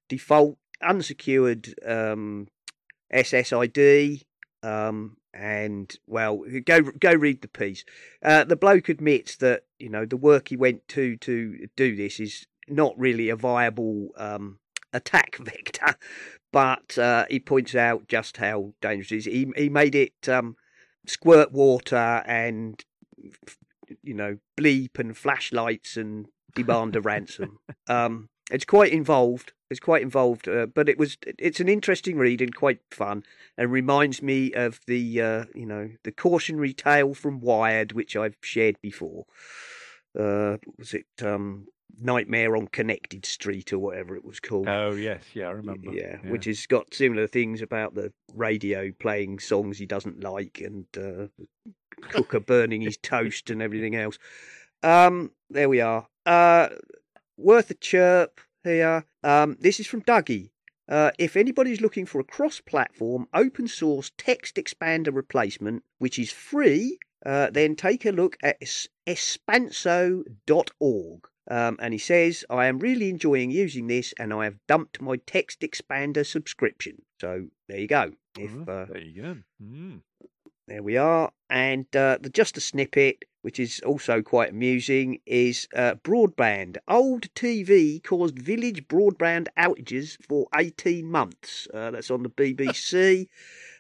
S2: default unsecured um, SSID um, and well go go read the piece. Uh, the bloke admits that you know the work he went to to do this is not really a viable um, attack vector, but uh, he points out just how dangerous it is. He he made it um, squirt water and you know bleep and flashlights and demand a ransom. Um, it's quite involved. It's quite involved, uh, but it was it's an interesting read and quite fun, and reminds me of the uh, you know the cautionary tale from Wired, which I've shared before. Uh, was it um, Nightmare on Connected Street or whatever it was called?
S5: Oh yes, yeah, I remember.
S2: Yeah, which has got similar things about the radio playing songs he doesn't like and uh, cooker burning his toast and everything else. Um, there we are. Uh, worth a chirp here. Um, this is from Dougie. Uh, if anybody's looking for a cross-platform open source text expander replacement, which is free, uh, then take a look at es- espanso.org. Um, and he says, I am really enjoying using this and I have dumped my text expander subscription. So there you go. If
S5: Oh,
S2: uh,
S5: there you go. Mm.
S2: there we are. And uh, the just a snippet, which is also quite amusing, is uh, broadband. Old TV caused village broadband outages for 18 months. Uh, that's on the BBC.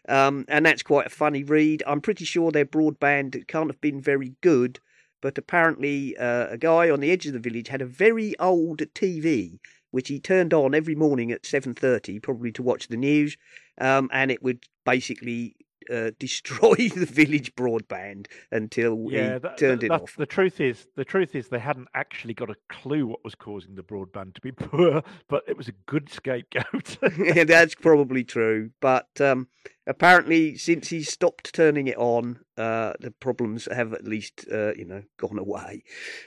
S2: Um, and that's quite a funny read. I'm pretty sure their broadband can't have been very good, but apparently uh, a guy on the edge of the village had a very old TV which he turned on every morning at 7:30, probably to watch the news, um, and it would basically uh, destroy the village broadband until
S5: Yeah,
S2: he
S5: that,
S2: turned
S5: that-
S2: it off.
S5: The truth is, the truth is, they hadn't actually got a clue what was causing the broadband to be poor, but it was a good scapegoat.
S2: yeah, that's probably true. But um, apparently, since he stopped turning it on, uh, the problems have at least, uh, you know, gone away.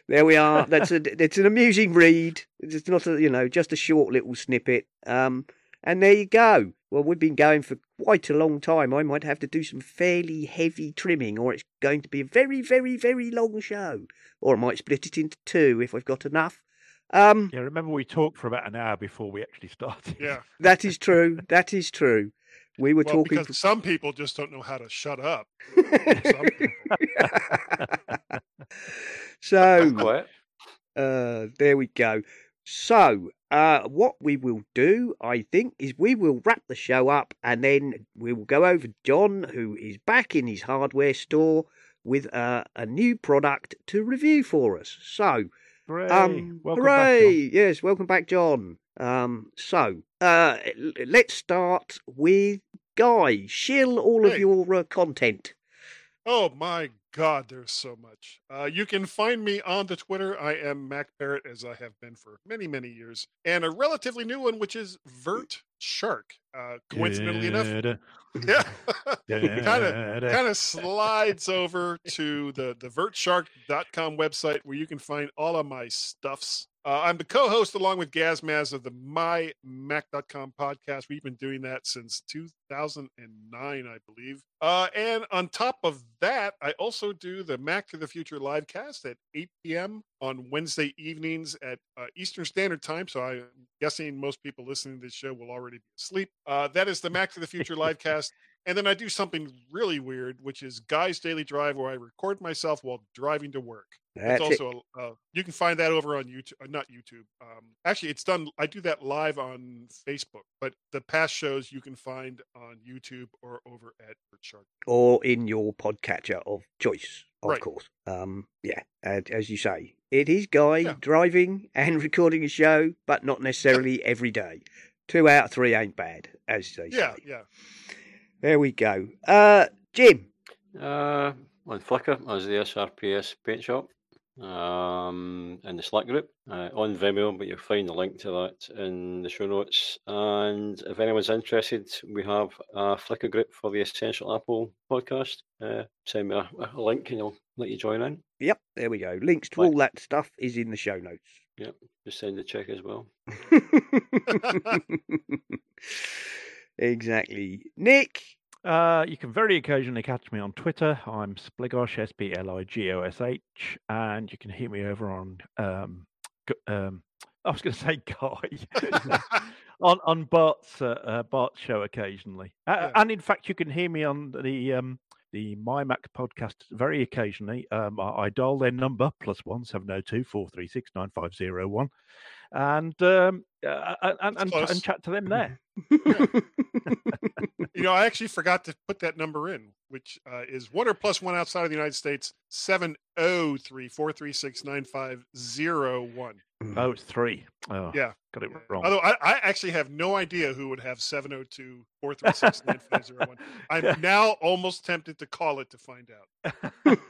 S2: There we are. That's a, it's an amusing read. It's not a, you know, just a short little snippet. Um, and there you go. Well, we've been going for quite a long time. I might have to do some fairly heavy trimming, or it's going to be a very, very, very long show. Or I might split it into two if I've got enough. Um,
S5: yeah, remember we talked for about an hour before we actually started.
S3: Yeah.
S2: that is true. That is true. We were
S3: Well,
S2: talking.
S3: because some people just don't know how to shut up.
S2: So
S4: Quiet.
S2: uh, there we go. So uh, what we will do, I think, is we will wrap the show up, and then we will go over to John, who is back in his hardware store with uh, a new product to review for us. So
S5: Hooray!
S2: um,
S5: Welcome
S2: hooray!
S5: back, John.
S2: Yes, welcome back, John. Um, so uh, let's start with Guy. Shill all of your uh, content.
S3: Oh my God, there's so much. Uh, you can find me on the Twitter. I am Mac Parrot, as I have been for many, many years, and a relatively new one, which is Vert Shark. Uh, coincidentally enough, yeah, kind of kind of slides over to the the vertshark.com website where you can find all of my stuffs. Uh, I'm the co-host along with Gazmaz of the MyMac.com podcast. We've been doing that since 2009, I believe. Uh, and on top of that, I also do the Mac to the Future live cast at 8 p.m. on Wednesday evenings at uh, Eastern Standard Time. So I'm guessing most people listening to this show will already be asleep. Uh, that is the Mac to the Future live cast. And then I do something really weird, which is Guy's Daily Drive, where I record myself while driving to work.
S2: That's
S3: it's
S2: it.
S3: also uh, you can find that over on YouTube, uh, not YouTube. Um, actually, it's done. I do that live on Facebook, but the past shows you can find on YouTube or over at Shark.
S2: or in your podcatcher of choice, of
S3: Right.
S2: course. Um, yeah, as you say, it is Guy
S3: Yeah.
S2: driving and recording a show, but not necessarily every day. Two out of three ain't bad, as they
S3: Yeah,
S2: say.
S3: Yeah, yeah.
S2: There we go. Uh, Jim.
S4: Uh, on Flickr as the SRPS paint shop um, in the Slack group uh, on Vimeo, but you'll find the link to that in the show notes. And if anyone's interested, we have a Flickr group for the Essential Apple podcast. Uh, send me a, a link and I'll let you join in.
S2: Yep, there we go. Links to all that stuff is in the show notes.
S4: Yep, just send a check as well.
S2: exactly. Nick.
S5: Uh, you can very occasionally catch me on Twitter. I'm Spligosh, S P L I G O S H, and you can hear me over on. Um, um, I was going to say Guy on on Bart's uh, uh, Bart's show occasionally, uh,
S3: Yeah.
S5: and in fact, you can hear me on the um, the My Mac podcast very occasionally. Um, I, I dial their number plus one seven zero two four three six nine five zero one, and um, uh, and and, and, chat to them there.
S3: You know, I actually forgot to put that number in, which uh, is one or plus one outside of the United States, 703 436 9501.
S5: Oh, it's three. Oh,
S3: Yeah.
S5: got it wrong.
S3: Although I, I actually have no idea who would have 702 436 9501. I'm now almost tempted to call it to find out.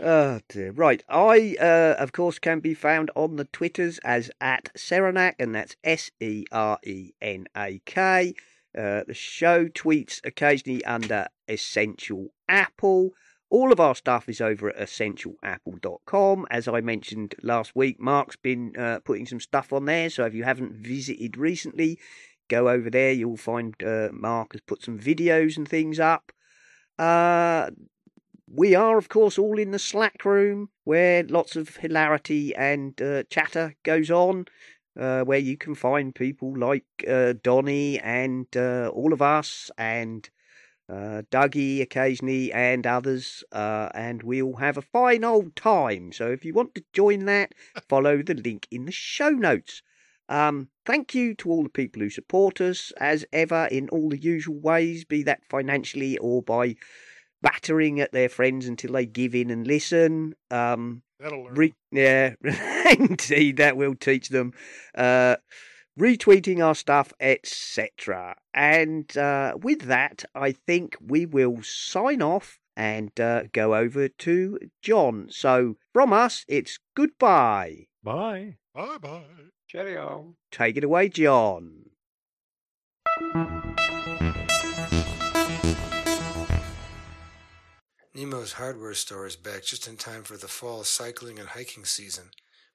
S2: oh dear. Right. I, uh, of course, can be found on the Twitters as at Serenak, and that's S E R E N A K. Uh, the show tweets occasionally under Essential Apple. All of our stuff is over at essentialapple.com. As I mentioned last week, Mark's been uh, putting some stuff on there. So if you haven't visited recently, go over there. You'll find uh, Mark has put some videos and things up. Uh, we are, of course, all in the Slack room where lots of hilarity and uh, chatter goes on. Uh, where you can find people like uh, Donny and uh, all of us and uh, Dougie occasionally and others, uh, and we all have a fine old time. So if you want to join that, follow the link in the show notes. Um, thank you to all the people who support us, as ever, in all the usual ways, be that financially or by battering at their friends until they give in and listen. Um,
S3: That'll learn.
S2: re- yeah, indeed, that will teach them. Uh, retweeting our stuff, etc. And uh, with that, I think we will sign off and uh, go over to John. So from us, it's goodbye.
S5: Bye.
S3: bye bye.
S4: Cheerio.
S2: Take it away, John.
S6: Nemo's hardware store is back just in time for the fall cycling and hiking season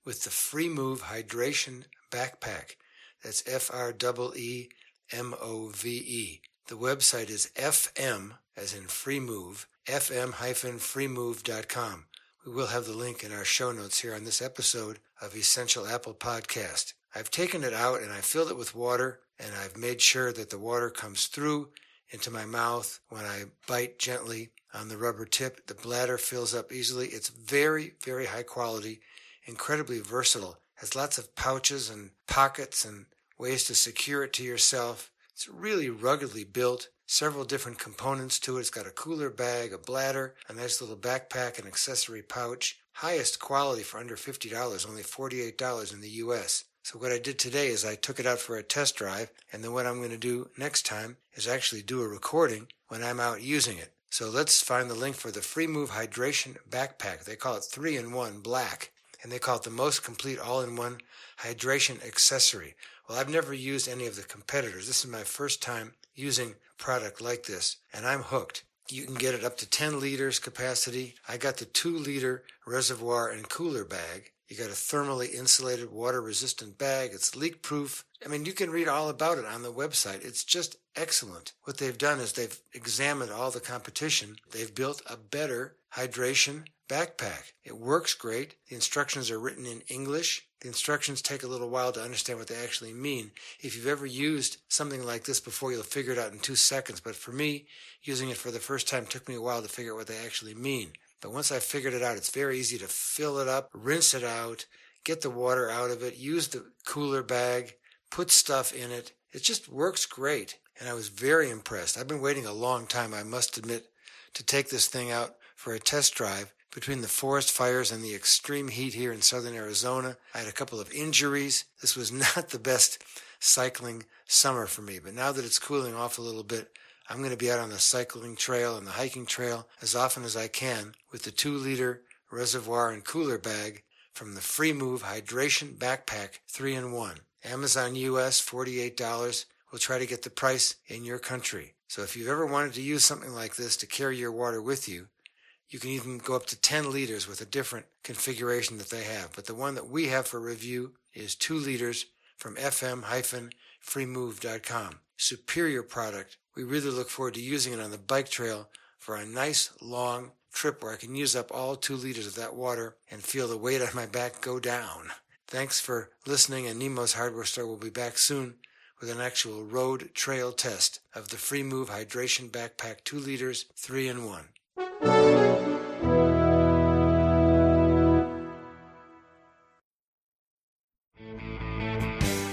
S6: with the Free Move Hydration Backpack. That's F R E E M O V E. The website is FM, as in Free Move, fm-freemove.com. We will have the link in our show notes here on this episode of Essential Apple Podcast. I've taken it out and I filled it with water and I've made sure that the water comes through into my mouth when I bite gently on the rubber tip. The bladder fills up easily. It's very, very high quality, incredibly versatile. Has lots of pouches and pockets and ways to secure it to yourself. It's really ruggedly built. Several different components to it. It's got a cooler bag, a bladder, a nice little backpack, an accessory pouch. Highest quality for under $50, only $48 in the US. So what I did today is I took it out for a test drive, and then what I'm going to do next time is actually do a recording when I'm out using it. So let's find the link for the Free Move Hydration Backpack. They call it 3 in 1 Black, and they call it the most complete all in one hydration accessory. Well, I've never used any of the competitors. This is my first time using a product like this, and I'm hooked. You can get it up to 10 liters capacity. I got the 2 liter reservoir and cooler bag. You got a thermally insulated, water resistant bag. It's leak proof. I mean, you can read all about it on the website. It's just excellent. What they've done is they've examined all the competition. They've built a better hydration backpack. It works great. The instructions are written in English. The instructions take a little while to understand what they actually mean. If you've ever used something like this before, you'll figure it out in two seconds. But for me, using it for the first time took me a while to figure out what they actually mean. But once I figured it out, it's very easy to fill it up, rinse it out, get the water out of it, use the cooler bag, put stuff in it. It just works great. And I was very impressed. I've been waiting a long time, I must admit, to take this thing out for a test drive. Between the forest fires and the extreme heat here in southern Arizona, I had a couple of injuries. This was not the best cycling summer for me, but now that it's cooling off a little bit, I'm going to be out on the cycling trail and the hiking trail as often as I can with the two liter reservoir and cooler bag from the Free Move Hydration Backpack 3 in 1. Amazon US $48. We'll try to get the price in your country. So if you've ever wanted to use something like this to carry your water with you, you can even go up to 10 liters with a different configuration that they have. But the one that we have for review is 2 liters from fm-freemove.com. Superior product. We really look forward to using it on the bike trail for a nice long trip where I can use up all 2 liters of that water and feel the weight on my back go down. Thanks for listening, and Nemo's Hardware Store will be back soon with an actual road trail test of the Free Move Hydration Backpack 2 liters, 3 in 1.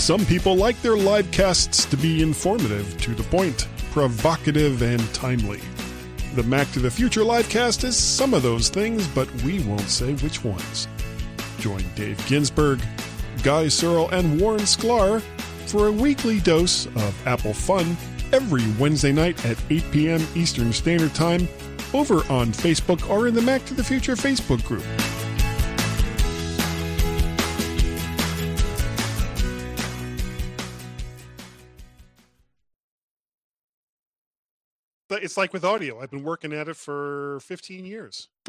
S3: Some people like their live casts to be informative, to the point, provocative, and timely. The Mac to the Future livecast is some of those things, but we won't say which ones. Join Dave Ginsburg, Guy Serle, and Warren Sklar for a weekly dose of Apple fun every Wednesday night at 8 p.m. Eastern Standard Time over on Facebook or in the Mac to the Future Facebook group. But It's like with audio. I've been working at it for 15 years.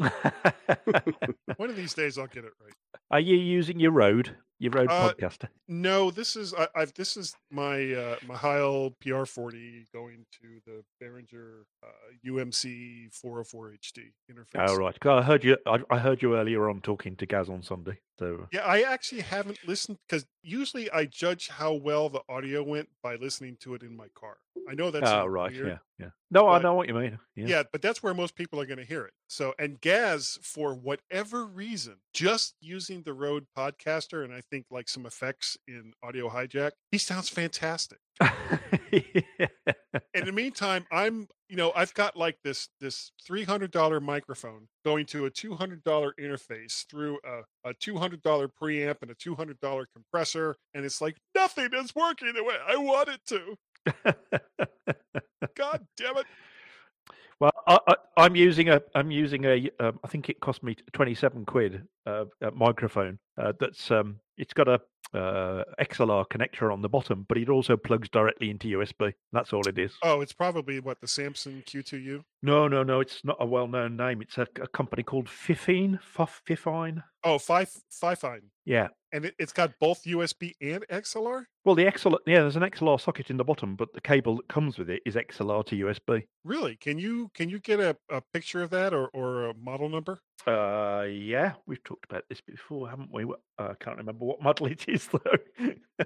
S3: One of these days I'll get it right.
S5: Are you using your Rode, your Rode
S3: Uh,
S5: podcaster?
S3: No, this is I, I've this is my uh, my Heil PR40 going to the Behringer uh, UMC 404 HD interface.
S5: Oh right, I heard you. I, I heard you earlier on talking to Gaz on Sunday. So
S3: Yeah, I actually haven't listened because usually I judge how well the audio went by listening to it in my car. I know that's
S5: oh right,
S3: weird,
S5: yeah, yeah. No, I know what you mean. Yeah.
S3: Yeah. but that's where most people are going to hear it. So, and Gaz, for whatever reason, just using the Rode Podcaster and I think like some effects in Audio Hijack, he sounds fantastic. in the meantime, I'm, you know, I've got like this this three hundred dollar microphone going to a two hundred dollar interface through a, a two hundred dollar preamp and a two hundred dollar compressor, and it's like nothing is working the way I want it to. God damn it!
S5: Well, I, I, I'm using a. I'm using a. Um, I think it cost me 27 quid. Uh, a microphone. Uh, that's um. It's got a uh, XLR connector on the bottom, but it also plugs directly into USB. That's all it is.
S3: Oh, it's probably what the Samsung Q2U.
S5: No, no, no. It's not a well-known name. It's a, a company called Fifine. Fif- Fifine.
S3: Oh, five five fine,
S5: Yeah.
S3: and it, it's got both USB and XLR.
S5: Well, the XLR. Yeah, there's an XLR socket in the bottom, but the cable that comes with it is XLR to USB.
S3: Really? Can you can you get a, a picture of that or, or a model number?
S5: Uh, yeah, we've talked about this before, haven't we? Wh- uh, I can't remember what model it is though.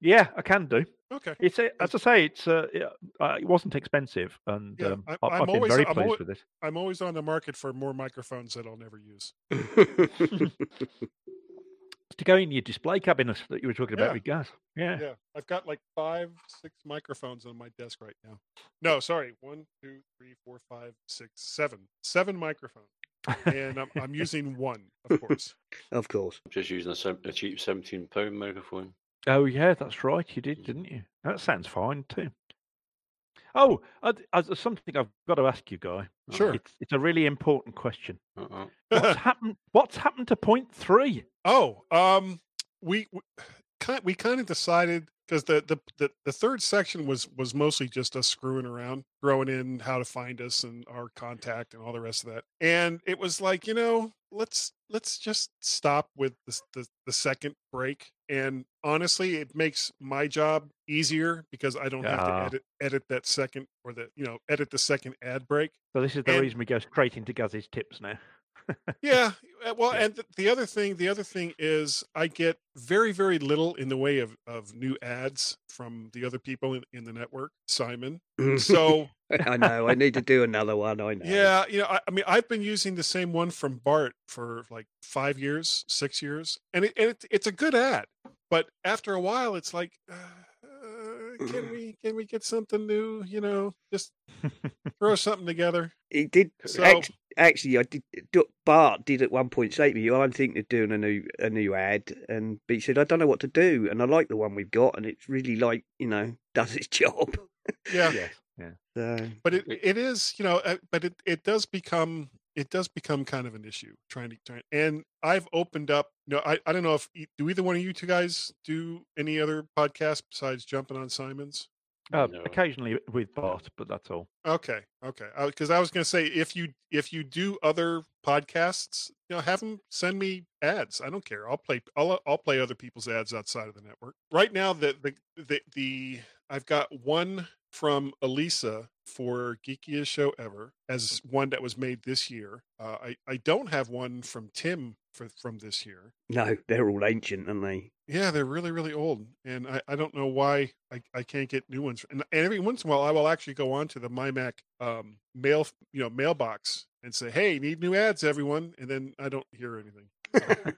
S5: yeah, I can do.
S3: Okay.
S5: It's a, as I say, it's uh, yeah, uh, it wasn't expensive, and
S3: Yeah,
S5: um,
S3: I-
S5: have been
S3: always-
S5: very
S3: I'm
S5: pleased
S3: alwa-
S5: with it.
S3: I'm always on the market for more microphones that I'll never use.
S5: To go in your display cabinet that you were talking
S3: Yeah.
S5: about with Gaz. Yeah.
S3: Yeah, I've got like five, six microphones on my desk right now. No, sorry, one, two, three, four, five, six, seven, seven microphones, and I'm, I'm using one, of course.
S2: of course.
S4: I'm just using a, a cheap seventeen pound microphone.
S5: Oh yeah, that's right. You did, didn't you? That sounds fine too. Oh, uh, uh, there's something I've got to ask you, Guy.
S3: Sure.
S5: It's, it's a really important question.
S4: Uh-uh.
S5: What's happened? What's happened to point three?
S3: Oh, um, we we kind we kind of decided because the, the the the third section was was mostly just us screwing around, throwing in how to find us and our contact and all the rest of that. And it was like, you know, let's let's just stop with the the, the second break. And honestly, it makes my job easier because I don't have to edit edit that second or the you know edit the second ad break.
S5: So this is the
S3: And-
S5: reason we go straight into Gaz's tips now.
S3: Yeah uh, well
S5: Yeah.
S3: and th- the other thing the other thing is i get very very little in the way of of new ads from the other people in, in the network simon so
S2: I know. I need to do another one. I know.
S3: yeah you know I, I mean i've been using the same one from bart for like five years six years and it, and it it's a good ad but after a while it's like uh, uh, can we can we get something new you know just throw something together
S2: It did.
S3: So-
S2: actually, I did. Bart did at one point say to me, "I'm thinking of doing a new a new ad," and but he said, "I don't know what to do," and I like the one we've got, and it's really like you know does its job.
S3: yeah
S5: yes. Yeah.
S2: So
S3: but it it is you know uh, but it it does become it does become kind of an issue trying to try and i've opened up you know i, I don't know if e- do either one of you two guys do any other podcasts besides jumping on simon's
S5: Uh,
S4: No.
S5: Occasionally with Bart, but that's all.
S3: Okay, okay. Because I was going to say, if you if you do other podcasts, you know, have them send me ads. I don't care. I'll play. I'll I'll play other people's ads outside of the network. Right now, the the the, the I've got one from Elisa for Geekiest Show Ever as one that was made this year. Uh, I I don't have one from Tim for from this year.
S2: No, they're all ancient, aren't they?
S3: Yeah, they're really, really old, and I, I don't know why I, I can't get new ones. And, and every once in a while, I will actually go on to the MyMac um, mail, you know, mailbox and say, "Hey, need new ads, everyone," and then I don't hear anything.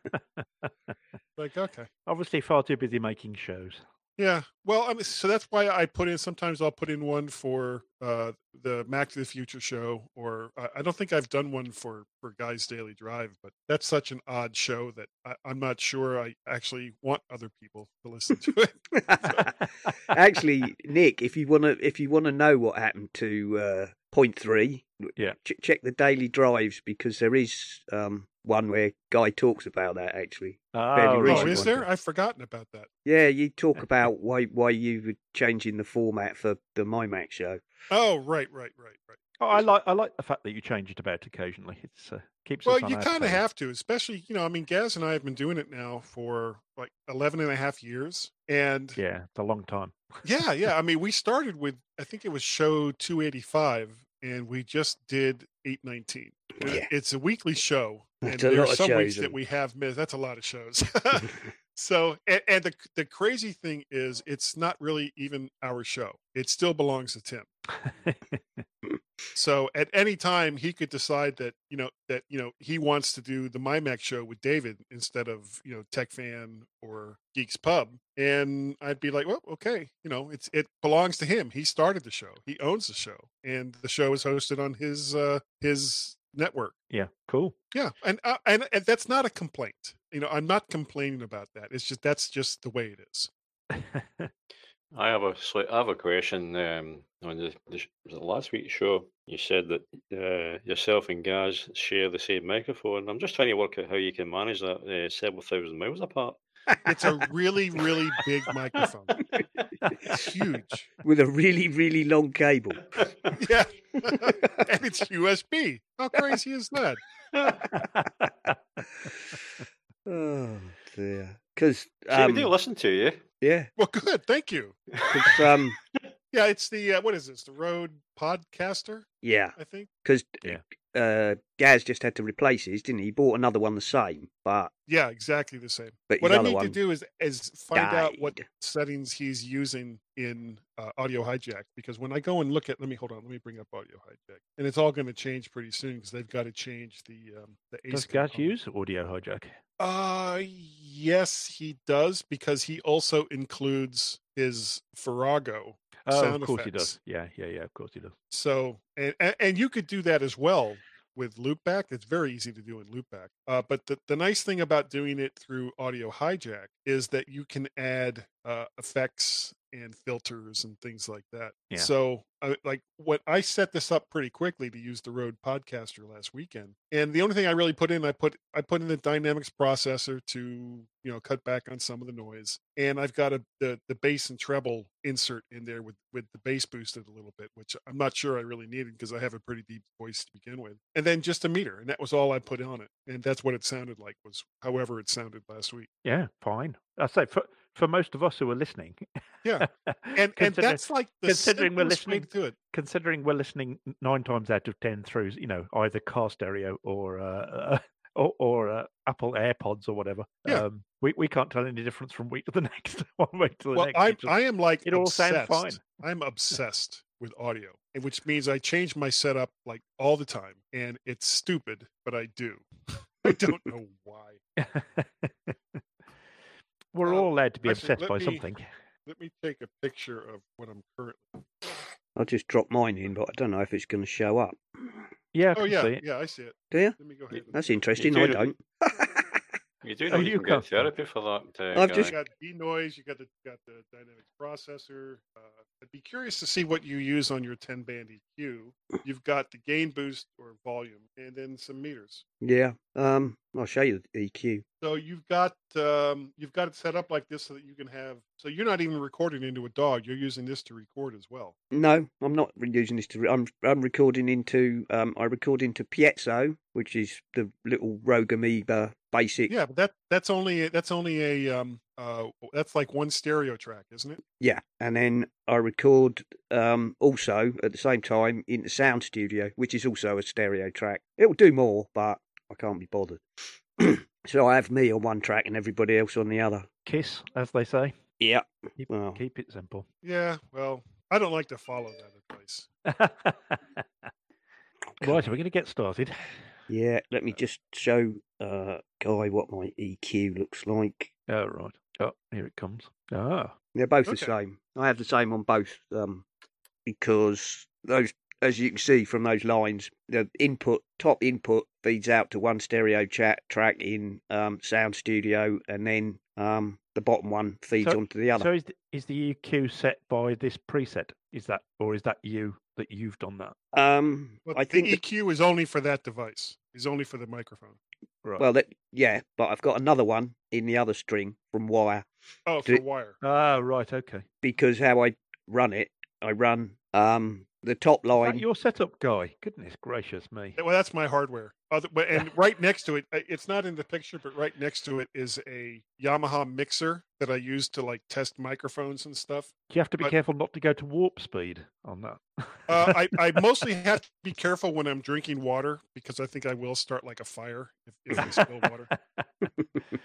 S3: like, okay,
S5: Obviously, far too busy making shows.
S3: Yeah. Well, I mean, so that's why I put in. Sometimes I'll put in one for uh, the Mac to the Future show, or I, I don't think I've done one for for Guys Daily Drive, but that's such an odd show that I, I'm not sure I actually want other people to listen to it.
S2: Actually, Nick, if you want to, if you want to know what happened to uh, point three,
S5: Yeah.
S2: ch- check the daily drives because there is um, one where Guy talks about that. Actually,
S5: Oh,
S3: Oh, is
S2: one.
S3: there? I've forgotten about that.
S2: yeah, you talk about why why you were changing the format for the MyMac show.
S3: Oh, right, right, right, right.
S5: Oh, I like I like the fact that you change it about occasionally. It's uh, keeps
S3: Well,
S5: us on
S3: you kind of have to, especially, you know, I mean, Gaz and I have been doing it now for like 11 and a half years. And yeah,
S5: Yeah, it's a long time.
S3: yeah, yeah. I mean, we started with, I think it was show 285, and we just did 819. Uh,
S2: Yeah.
S3: It's a weekly show. And
S2: That's
S3: there are some weeks that we have missed. That's a lot of shows. so, and, and the, the crazy thing is, it's not really even our show, it still belongs to Tim. So at any time he could decide that you know that you know he wants to do the MyMac show with David instead of you know Tech Fan or Geeks Pub, and I'd be like, well, okay, you know, it's it belongs to him. He started the show. He owns the show, and the show is hosted on his uh his network.
S5: yeah, cool.
S3: Yeah, and uh, and and that's not a complaint. You know, I'm not complaining about that. It's just that's just the way it is.
S4: I have a sli- I have a question um, on the, the sh- was it last week's show. You said that uh, yourself and Gaz share the same microphone. I'm just trying to work out how you can manage that uh, several thousand miles apart.
S3: It's a really really big microphone. It's huge.
S2: with a really really long cable.
S3: Yeah, and it's USB. How crazy is that?
S2: Oh dear. Because
S4: See, we
S2: um,
S4: do listen to you.
S2: yeah,
S3: Well, good. Thank you.
S2: um,
S3: Yeah, it's the uh, what is this? The Rode Podcaster,
S2: yeah,
S3: I think.
S2: because
S5: Yeah.
S2: Uh, Gaz just had to replace his, didn't he? He bought another one the same, but
S3: Yeah, exactly the same.
S2: but
S3: What I need to do is is find out what settings he's using in uh, Audio Hijack because when I go and look at, let me hold on, let me bring up Audio Hijack, and it's all going to change pretty soon because they've got to change the um, the ACE.
S5: Does Gaz use audio hijack?
S3: Uh, yes, he does because he also includes his Farrago
S5: Oh, of course he does. Yeah, yeah, yeah. Of course he does.
S3: So and and, and you could do that as well with Loopback. It's very easy to do in Loopback. Uh, but the, the nice thing about doing it through Audio Hijack is that you can add uh, effects and filters and things like that.
S5: Yeah.
S3: So uh, like what I set this up pretty quickly to use the Rode Podcaster last weekend, and the only thing I really put in, I put I put in the Dynamics processor to you know cut back on some of the noise, and I've got a the the bass and treble insert in there with with the bass boosted a little bit, which I'm not sure I really needed because I have a pretty deep voice to begin with, and then just a meter, and that was all I put on it, and that's what it sounded like was however it sounded last week.
S5: Yeah, fine. I say for for most of us who are listening.
S3: Yeah. And and that's like the
S5: considering we're listening-
S3: to it.
S5: considering we're listening nine times out of ten through, you know, either car stereo or uh, or, or uh, Apple AirPods or whatever.
S3: Yeah.
S5: Um, we we can't tell any difference from week to the next. One week to the
S3: Well,
S5: next.
S3: I
S5: It just-
S3: I am like
S5: it all sounds
S3: obsessed.
S5: fine.
S3: I'm obsessed with audio, and which means I change my setup like all the time, and it's stupid, but I do. I don't know why.
S5: We're
S3: Uh,
S5: all allowed to be
S3: actually,
S5: obsessed by
S3: me-
S5: something.
S3: Let me take a picture of what I'm currently.
S2: I'll just drop mine in, but I don't know if it's going to show up.
S5: Yeah, I
S3: Oh
S5: can
S3: yeah,
S5: see it.
S3: yeah, I see it.
S2: Do you?
S3: Let me go ahead. and-
S2: That's interesting.
S4: do
S2: I don't.
S4: You do
S5: Oh,
S4: know you,
S5: you
S4: can get therapy for that. Uh,
S2: I've
S4: guy.
S2: just-
S3: You got denoise. You got the got the dynamics processor. Uh, I'd be curious to see what you use on your 10 band EQ, you've got the gain boost or volume, and then some meters.
S2: Yeah. Um, I'll show you the EQ.
S3: So you've got um, you've got it set up like this so that you can have. So you're not even recording into a DAW. You're using this to record as well.
S2: No, I'm not using this to. Re- I'm I'm recording into. Um, I record into Piezo, which is the little Rogue Amoeba basic.
S3: Yeah, but that that's only that's only a um uh that's like one stereo track, isn't it?
S2: Yeah, and then I record um, also at the same time in the Sound Studio, which is also a stereo track. It'll do more, but I can't be bothered. so I have me on one track and everybody else on the other.
S5: Kiss, as they say.
S2: Yeah.
S5: Keep,
S2: Well.
S5: keep it simple.
S3: Yeah. Well, I don't like to follow that advice.
S5: right, are we going to get started?
S2: Yeah, let me just show uh, Guy what my EQ looks like.
S5: Oh, right. Oh, here it comes. Ah,
S2: They're both the same. I have the same on both um, because those, as you can see from those lines, the input top input feeds out to one stereo chat track in um, Sound Studio, and then um, the bottom one feeds
S5: So-
S2: onto the other.
S5: so is the, is the EQ set by this preset? Is that, or is that you that you've done that?
S2: um,
S3: But
S2: I
S3: the
S2: think. the-
S3: EQ is only for that device. Is only for the microphone.
S5: Right.
S2: well, that, yeah, but I've got another one in the other string from wire
S3: Oh,
S2: Do
S3: for wire.
S5: ah, right. Okay.
S2: because how I run it, I run um, the top
S5: Is that
S2: line.
S5: your setup guy? Goodness gracious me.
S3: Well, that's my hardware. Other, but and right next to it, uh, it's not in the picture, but right next to it is a Yamaha mixer that I use to like test microphones and stuff.
S5: You have to be
S3: But-
S5: careful not to go to warp speed on that.
S3: Uh, I, I mostly have to be careful when I'm drinking water because I think I will start like a fire if, if I spill water.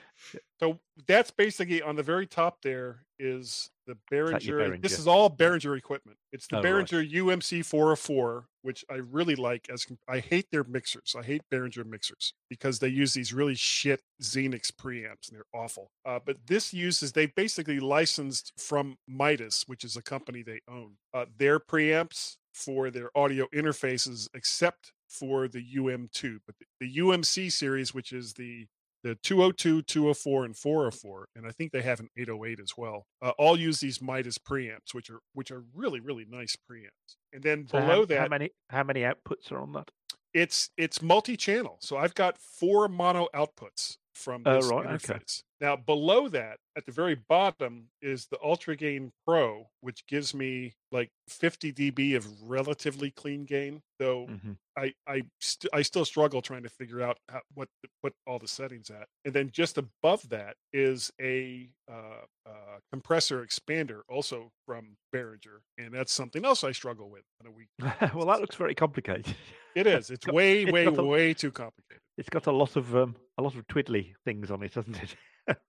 S3: So that's basically on the very top there is the
S5: your
S3: Behringer. This is all Behringer equipment. It's the
S5: Oh, right.
S3: Behringer UMC 404, which I really like. As I hate their mixers. I hate Behringer mixers because they use these really shit Xenyx preamps and they're awful. Uh, but this uses they basically licensed from Midas, which is a company they own, uh, their preamps for their audio interfaces, except for the UM2. But the, the UMC series, which is the the 202, 204, and 404, and I think they have an 808 as well. Uh, all use these Midas preamps, which are which are really really nice preamps. And then
S5: So
S3: below
S5: how,
S3: that,
S5: how many how many outputs are on that?
S3: it's it's multi-channel. So I've got four mono outputs from
S5: Oh,
S3: this
S5: right, okay.
S3: interface. Now below that, at the very bottom, is the Ultra Gain Pro, which gives me like 50 dB of relatively clean gain. Though
S5: hmm
S3: I I st- I still struggle trying to figure out how, what put all the settings at. And then just above that is a uh, uh, compressor expander, also from Behringer, and that's something else I struggle with on a week.
S5: well, that looks very complicated.
S3: It is. It's way way way too complicated.
S5: It's got a lot of um, a lot of twiddly things on it, hasn't it?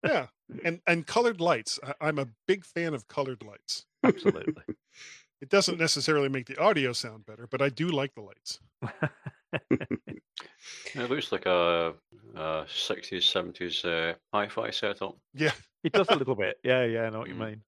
S3: Yeah, and and colored lights. I, I'm a big fan of colored lights.
S5: Absolutely.
S3: It doesn't necessarily make the audio sound better, but I do like the lights.
S4: It looks like a, a 60s, 70s uh, hi-fi setup.
S3: Yeah.
S5: it does a little bit. Yeah, yeah, I know what you
S4: Mm.
S5: mean.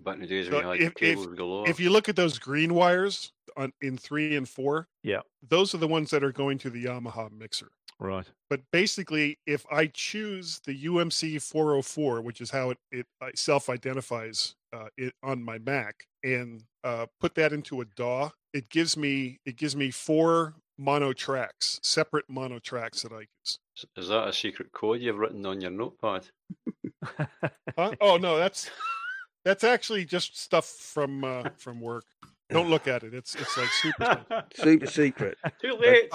S4: Back in the days
S3: So
S4: when you had
S3: if- if-
S4: cables galore.
S3: If you look at those green wires on in three and four,
S5: Yeah.
S3: those are the ones that are going to the Yamaha mixer.
S5: Right.
S3: But basically, if I choose the UMC 404, which is how it, it uh, self-identifies uh, it on my Mac, and uh, put that into a DAW, it gives me it gives me four mono tracks, separate mono tracks that I use.
S4: Is- Is that a secret code you've written on your notepad?
S3: Huh? Oh no, that's that's actually just stuff from uh, from work. Don't look at it. It's it's like super. stuff.
S2: Super secret.
S4: Too late.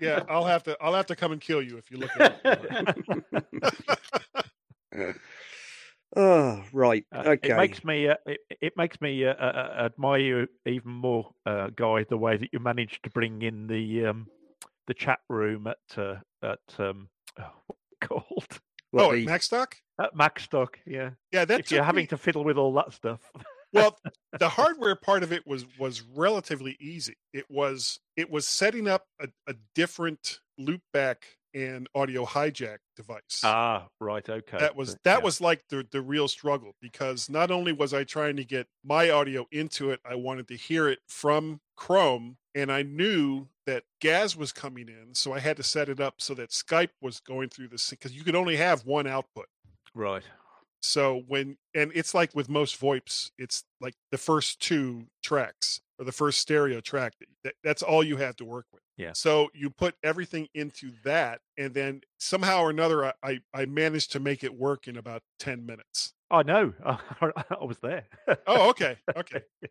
S3: Yeah, I'll have to I'll have to come and kill you if you look at it.
S2: Oh, right.
S5: Uh,
S2: okay.
S5: It makes me uh, it, it makes me uh, uh, uh, admire you even more, uh, Guy, the way that you managed to bring in the um, the chat room at uh, at um, oh, called
S2: What
S3: oh,
S2: the-
S3: at Macstock?
S5: at Macstock. Yeah,
S3: Yeah, that
S5: if you're
S3: took
S5: having
S3: me-
S5: to fiddle with all that stuff.
S3: well the hardware part of it was was relatively easy it was it was setting up a, a different loopback and audio hijack device
S5: ah, right, okay.
S3: that was that
S5: yeah.
S3: was like the the real struggle because not only was i trying to get my audio into it i wanted to hear it from chrome and i knew that gaz was coming in so i had to set it up so that skype was going through this because you could only have one output
S5: right.
S3: So when and it's like with most VoIPs, it's like the first two tracks. or the first stereo track. That, that's all you have to work with.
S5: Yeah.
S3: So you put everything into that, and then somehow or another, I I, I managed to make it work in about ten minutes.
S5: Oh, I know. I was there.
S3: Oh, okay, okay.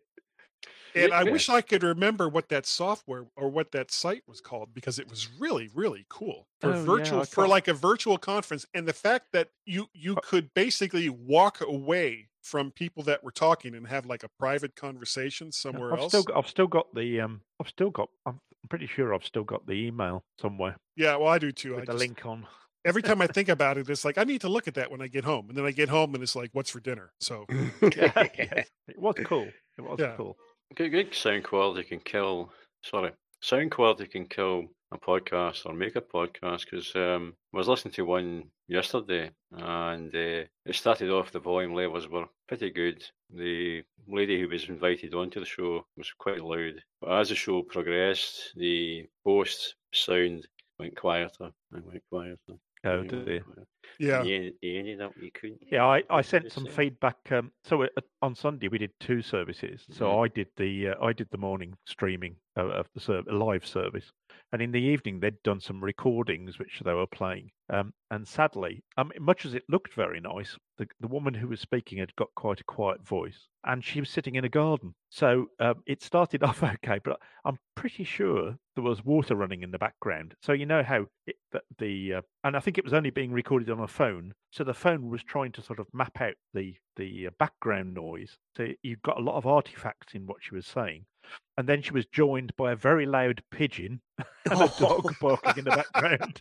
S3: And I wish I could remember what that software or what that site was called because it was really, really cool for
S5: Oh,
S3: virtual
S5: I
S3: for like a virtual conference. And the fact that you you could basically walk away from people that were talking and have like a private conversation somewhere
S5: I've
S3: else.
S5: still I've still got the um I've still got I'm pretty sure I've still got the email somewhere
S3: yeah, well, I do too. I
S5: the
S3: just,
S5: link on.
S3: every time I think about it, it's like I need to look at that when I get home, and then I get home and it's like, what's for dinner? So
S5: Yeah, it was cool. It was
S3: Yeah.
S5: cool.
S4: Good, good sound quality can kill. Sorry, sound quality can kill a podcast or make a podcast. Because um, I was listening to one yesterday, and uh, it started off the volume levels were pretty good. The lady who was invited onto the show was quite loud, but as the show progressed, the host sound went quieter and went quieter.
S5: Oh
S4: and went
S5: dear.
S4: quieter.
S3: Yeah,
S4: And You, you ended up you couldn't.
S5: Yeah, I, I sent some
S4: say?
S5: feedback. Um, so uh, on Sunday we did two services. So
S4: Mhm.
S5: I did the uh, I did the morning streaming of, of the serv- live service, and in the evening they'd done some recordings which they were playing. Um, and sadly, um, much as it looked very nice, the the woman who was speaking had got quite a quiet voice, and she was sitting in a garden. So um, it started off okay, but I'm pretty sure there was water running in the background. So you know how it, the, the uh, and I think it was only being recorded on a phone. So the phone was trying to sort of map out the the uh, background noise. So you got a lot of artifacts in what she was saying. And then she was joined by a very loud pigeon and a dog barking in the background.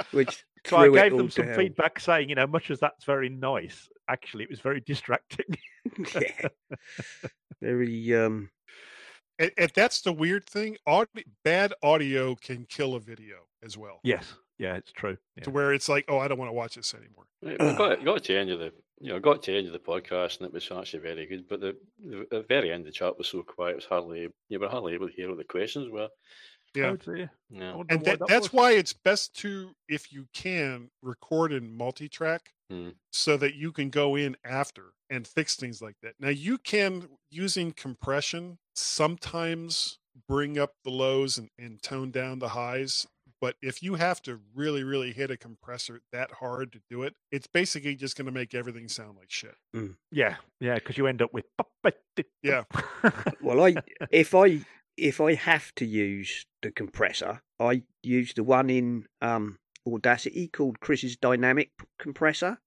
S2: Which
S5: So I gave them some
S2: hell.
S5: feedback saying, you know, much as that's very nice, actually it was very distracting.
S2: yeah. Very um
S3: and, and that's the weird thing. Aud- bad audio can kill a video as well.
S5: yes, yeah, it's true. Yeah.
S3: To where it's like, oh, I don't want to watch this anymore.
S4: Right, got, got to the end of the you know got to the end of the podcast and it was actually very good. But the, the, the very end, the chat was so quiet. It was hardly you were hardly able to hear what the questions were.
S3: Yeah.
S5: Dear. I
S4: Yeah,
S3: and that,
S5: that
S3: that's
S5: was.
S3: why it's best to if you can record in multi-track
S4: Hmm.
S3: so that you can go in after and fix things like that now you can using compression sometimes bring up the lows and, and tone down the highs but if you have to really really hit a compressor that hard to do it it's basically just going to make everything sound like shit
S5: Yeah, yeah, because you end up with
S3: Yeah.
S2: well I if I if I have to use the compressor, I use the one in um Audacity called Chris's Dynamic Compressor.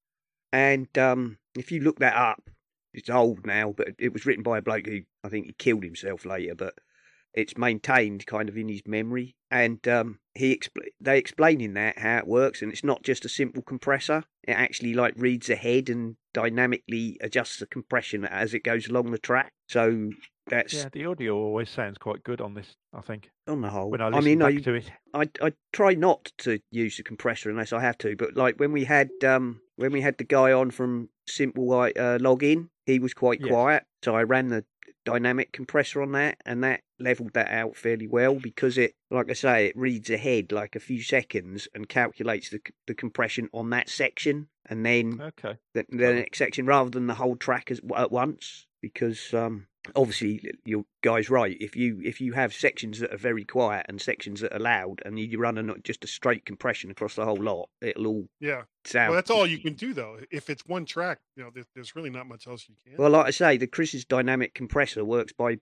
S2: And um if you look that up, it's old now, but it was written by a bloke who I think he killed himself later, but it's maintained kind of in his memory. And um, he expl- they explain in that how it works, and it's not just a simple compressor. It actually like reads ahead and dynamically adjusts the compression as it goes along the track. So that's
S5: yeah, the audio always sounds quite good on this. I think
S2: on the whole.
S5: when I
S2: I,
S5: listen
S2: mean,
S5: back
S2: I,
S5: to it.
S2: I I try not to use the compressor unless I have to. But like when we had um when we had the guy on from Simple White uh, Login, he was quite
S5: Yes.
S2: quiet. So I ran the dynamic compressor on that, and that leveled that out fairly well because it, like I say, it reads ahead like a few seconds and calculates the the compression on that section, and then
S5: Okay.
S2: the, the next section rather than the whole track as, at once because um, obviously your guy's right. If you if you have sections that are very quiet and sections that are loud and you run a, not just a straight compression across the whole lot it'll all
S3: yeah.
S2: sound
S3: well that's all you can do though. If it's one track you know there, there's really not much else you can.
S2: Well like i say the chris's dynamic compressor works by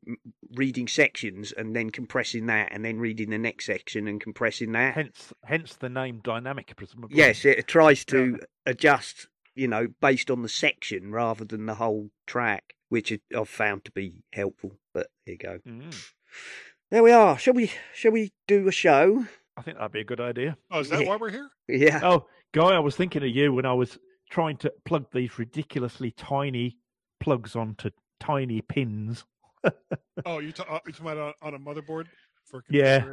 S2: reading sections and then compressing that and then reading the next section and compressing that.
S5: Hence, hence the name dynamic, presumably.
S2: Yes, it tries to adjust, you know, based on the section rather than the whole track, which I've found to be helpful. But there you go.
S5: Mm,
S2: There we are. Shall we? Shall we do a show?
S5: I think that'd be a good idea.
S3: oh is that
S2: Yeah.
S3: why we're here
S2: Yeah.
S5: Oh, Guy, I was thinking of you when I was trying to plug these ridiculously tiny plugs onto tiny pins.
S3: oh you ta- uh, you talking about on, on a motherboard for
S5: Yeah.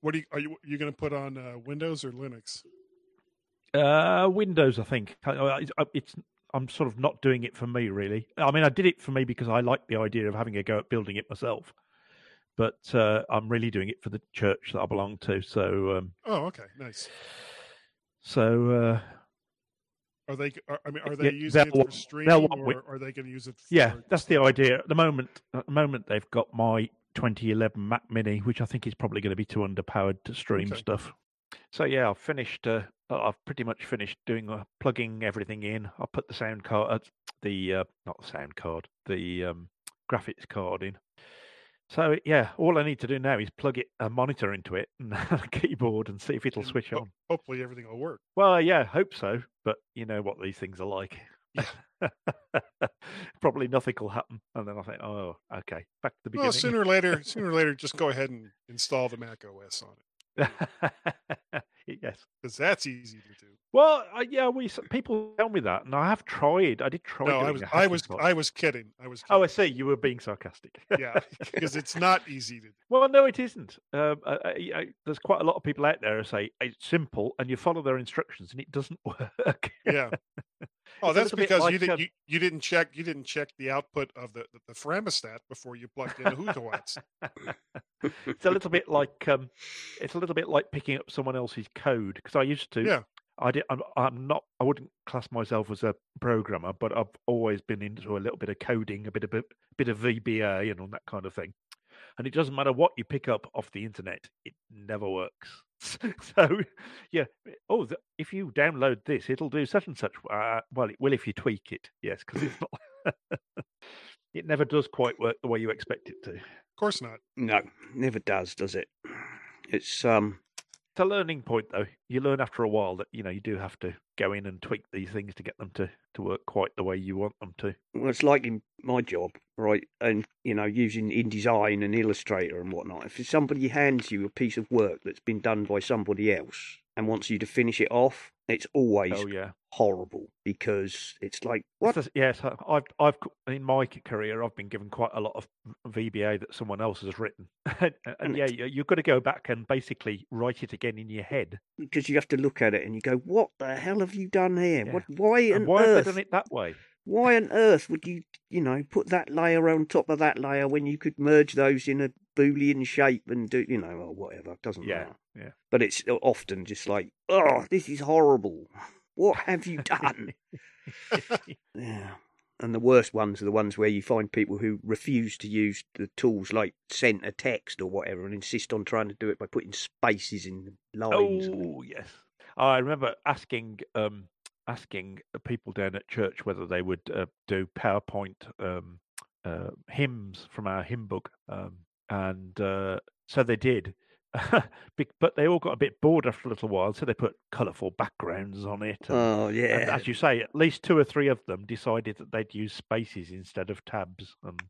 S3: what do you are you you going to put on uh, windows or linux
S5: Uh, Windows, I think. I- I- it's I'm sort of not doing it for me, really. I mean, I did it for me because I like the idea of having a go at building it myself. But uh, I'm really doing it for the church that I belong to. So, um,
S3: oh okay nice
S5: so uh,
S3: Are they? Are, I mean, are
S5: Yeah,
S3: they using it for streaming, or are they going to use it? For
S5: Yeah, that's the idea. At the moment, at the moment, they've got my 2011 Mac Mini, which I think is probably going to be too underpowered to stream
S3: Okay.
S5: stuff. So yeah, I've finished. Uh, I've pretty much finished doing uh, plugging everything in. I put the sound card, uh, the uh, not the sound card, the um, graphics card in. So yeah, all I need to do now is plug it a monitor into it and a keyboard and see if it'll
S3: And
S5: switch
S3: ho-
S5: on.
S3: Hopefully, everything will work.
S5: Well, yeah, hope so. But you know what these things are like. Probably nothing will happen, and then I think, oh, okay, back to the beginning.
S3: Well, sooner or later, sooner or later, just go ahead and install the Mac OS on it
S5: yes.
S3: because that's easy to do.
S5: Well, I, yeah, we people tell me that, and I have tried. I did try.
S3: No, I was,
S5: a
S3: I was,
S5: hackathon.
S3: I was kidding. I was.
S5: Oh, I see. You were being sarcastic.
S3: yeah, because it's not easy to.
S5: Well, no, it isn't. Um, I, I, there's quite a lot of people out there who say it's simple, and you follow their instructions, and it doesn't work.
S3: Yeah. Oh,
S5: It's
S3: that's because you didn't
S5: um,
S3: you, you didn't check you didn't check the output of the the, the thermostat before you plugged in the Hootawatts.
S5: it's a little bit like um, it's a little bit like picking up someone else's code because I used to.
S3: Yeah.
S5: I did. I'm, I'm not. I wouldn't class myself as a programmer, but I've always been into a little bit of coding, a bit of bit, bit of VBA, and all that kind of thing. And it doesn't matter what you pick up off the internet; it never works. so, yeah. Oh, th- if you download this, it'll do such and such. Uh, well, it will if you tweak it. Yes, because it's not. it never does quite work the way you expect it to.
S3: Of course not.
S2: No, never does, does it? It's um
S5: it's a learning point though you learn after a while that you know you do have to go in and tweak these things to get them to to work quite the way you want them to
S2: well, it's like in my job, right? And you know, using InDesign and Illustrator and whatnot. If somebody hands you a piece of work that's been done by somebody else and wants you to finish it off, it's always
S5: oh yeah
S2: horrible because it's like
S5: It's
S2: what?
S5: yes I- i've i've in my career i've been given quite a lot of vba that someone else has written and, and yeah you- you've got to go back and basically write it again in your head
S2: Because you have to look at it and you go, "What the hell have you done here?
S5: Yeah.
S2: What? Why
S5: and why have
S2: earth?
S5: they done it that way
S2: Why on earth would you, you know, put that layer on top of that layer when you could merge those in a boolean shape and do, you know, or whatever? Doesn't
S5: yeah
S2: matter.
S5: yeah
S2: But it's often just like, oh, this is horrible. What have you done? yeah. And the worst ones are the ones where you find people who refuse to use the tools like center text or whatever and insist on trying to do it by putting spaces in lines.
S5: Oh yes, I remember asking um, asking people down at church whether they would uh, do PowerPoint um, uh, hymns from our hymn book, um, and uh, so they did. But they all got a bit bored after a little while, so they put colourful backgrounds on it. and-
S2: Oh,
S5: and
S2: yeah.
S5: as you say, at least two or three of them decided that they'd use spaces instead of tabs. And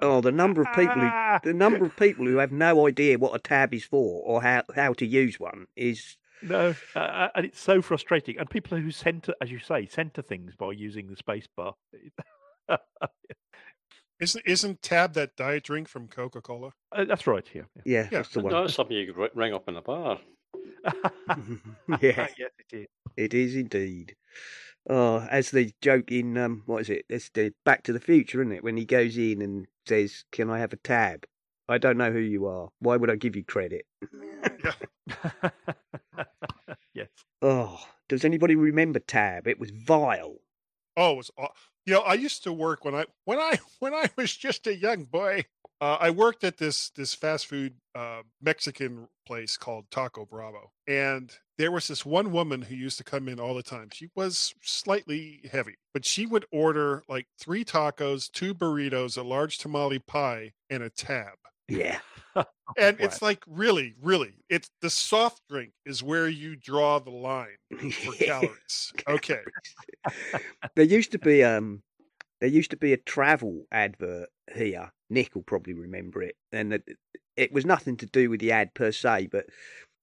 S2: Oh, the number of people who
S5: Ah!
S2: the number of people who have no idea what a tab is for or how how to use one is
S5: No, uh, and it's so frustrating. And people who center, as you say, center things by using the space bar.
S3: Isn't isn't Tab that diet drink from Coca Cola?
S5: Uh, that's right. Yeah.
S2: yeah,
S3: Yeah,
S2: that's the
S4: No,
S2: one.
S4: that's something you could ring up in a bar.
S2: yeah,
S5: yes, it is.
S2: it is indeed. Oh, as the joke in um, what is it? It's the Back to the Future, isn't it? When he goes in and says, "Can I have a tab?" I don't know who you are. Why would I give you credit?
S5: Yes.
S2: Oh, does anybody remember Tab? It was vile.
S3: Oh, it was aw- you know I used to work when I when I when I was just a young boy. Uh, I worked at this this fast food uh, Mexican place called Taco Bravo, and there was this one woman who used to come in all the time. She was slightly heavy, but she would order like three tacos, two burritos, a large tamale pie, and a tab.
S2: Yeah.
S3: And
S5: Wow.
S3: it's like really, really, it's the soft drink is where you draw the line for calories. Okay.
S2: there used to be um there used to be a travel advert here. Nick will probably remember it, and it, it was nothing to do with the ad per se, but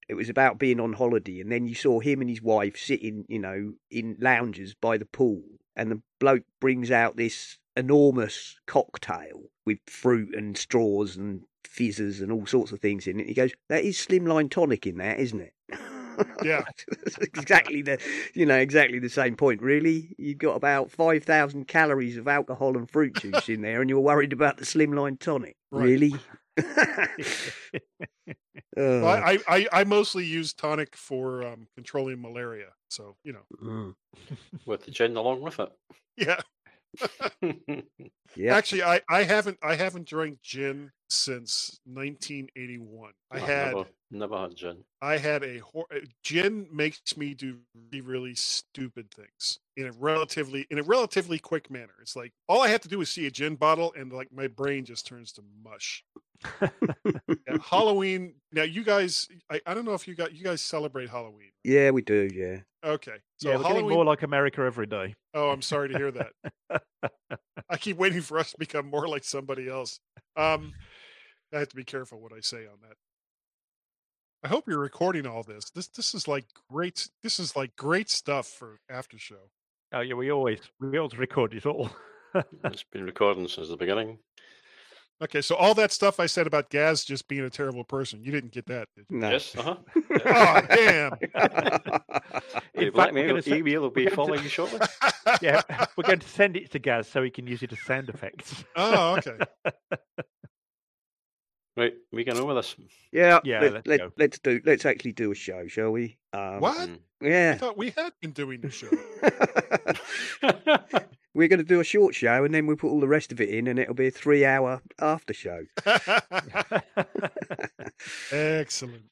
S2: it was about being on holiday, and then you saw him and his wife sitting, you know, in lounges by the pool, and the bloke brings out this enormous cocktail with fruit and straws and fizzes and all sorts of things in it. He goes, "That is slimline tonic in there, isn't it?"
S3: Yeah.
S2: It's exactly the you know exactly the same point. Really, you've got about five thousand calories of alcohol and fruit juice in there, and you're worried about the slimline tonic.
S3: Right.
S2: Really?
S3: Well, I, I, I mostly use tonic for um, controlling malaria. So you know,
S2: Mm.
S4: with the gin along with it.
S3: yeah.
S2: Yeah.
S3: Actually, I, I haven't I haven't drank gin since 1981. I
S4: I've
S3: had
S4: never, never had gin.
S3: I had a hor- uh, gin makes me do really really stupid things in a relatively in a relatively quick manner. It's like all I have to do is see a gin bottle and like my brain just turns to mush. Yeah, Halloween. Now you guys, I, I don't know if you got you guys celebrate Halloween.
S2: yeah, we do. Yeah.
S3: Okay, so
S5: yeah, we're
S3: Halloween.
S5: getting more like America every day.
S3: Oh, I'm sorry to hear that. I keep waiting for us to become more like somebody else. Um, I have to be careful what I say on that. I hope you're recording all this. This this is like great. This is like great stuff for after show.
S5: Oh yeah, we always we always record it all.
S4: It's been recording since the beginning.
S3: Okay, so all that stuff I said about Gaz just being a terrible person, you didn't get that, did you?
S2: No.
S4: Yes, uh huh.
S3: Oh, damn.
S5: In
S4: The
S5: fact, we're
S4: blackmail email will
S5: we're
S4: be
S5: to-
S4: following you shortly.
S5: yeah, we're going to send it to Gaz so he can use it as sound effects.
S3: Oh, okay.
S4: Right, we can over this.
S2: yeah.
S5: Yeah,
S2: Let,
S5: let's
S2: let, let's do. Let's actually do a show, shall we? Um,
S3: What?
S4: Yeah.
S3: I thought we had been doing the show.
S2: We're going to do a short show, and then we put all the rest of it in, and it'll be a three-hour after show.
S3: Excellent.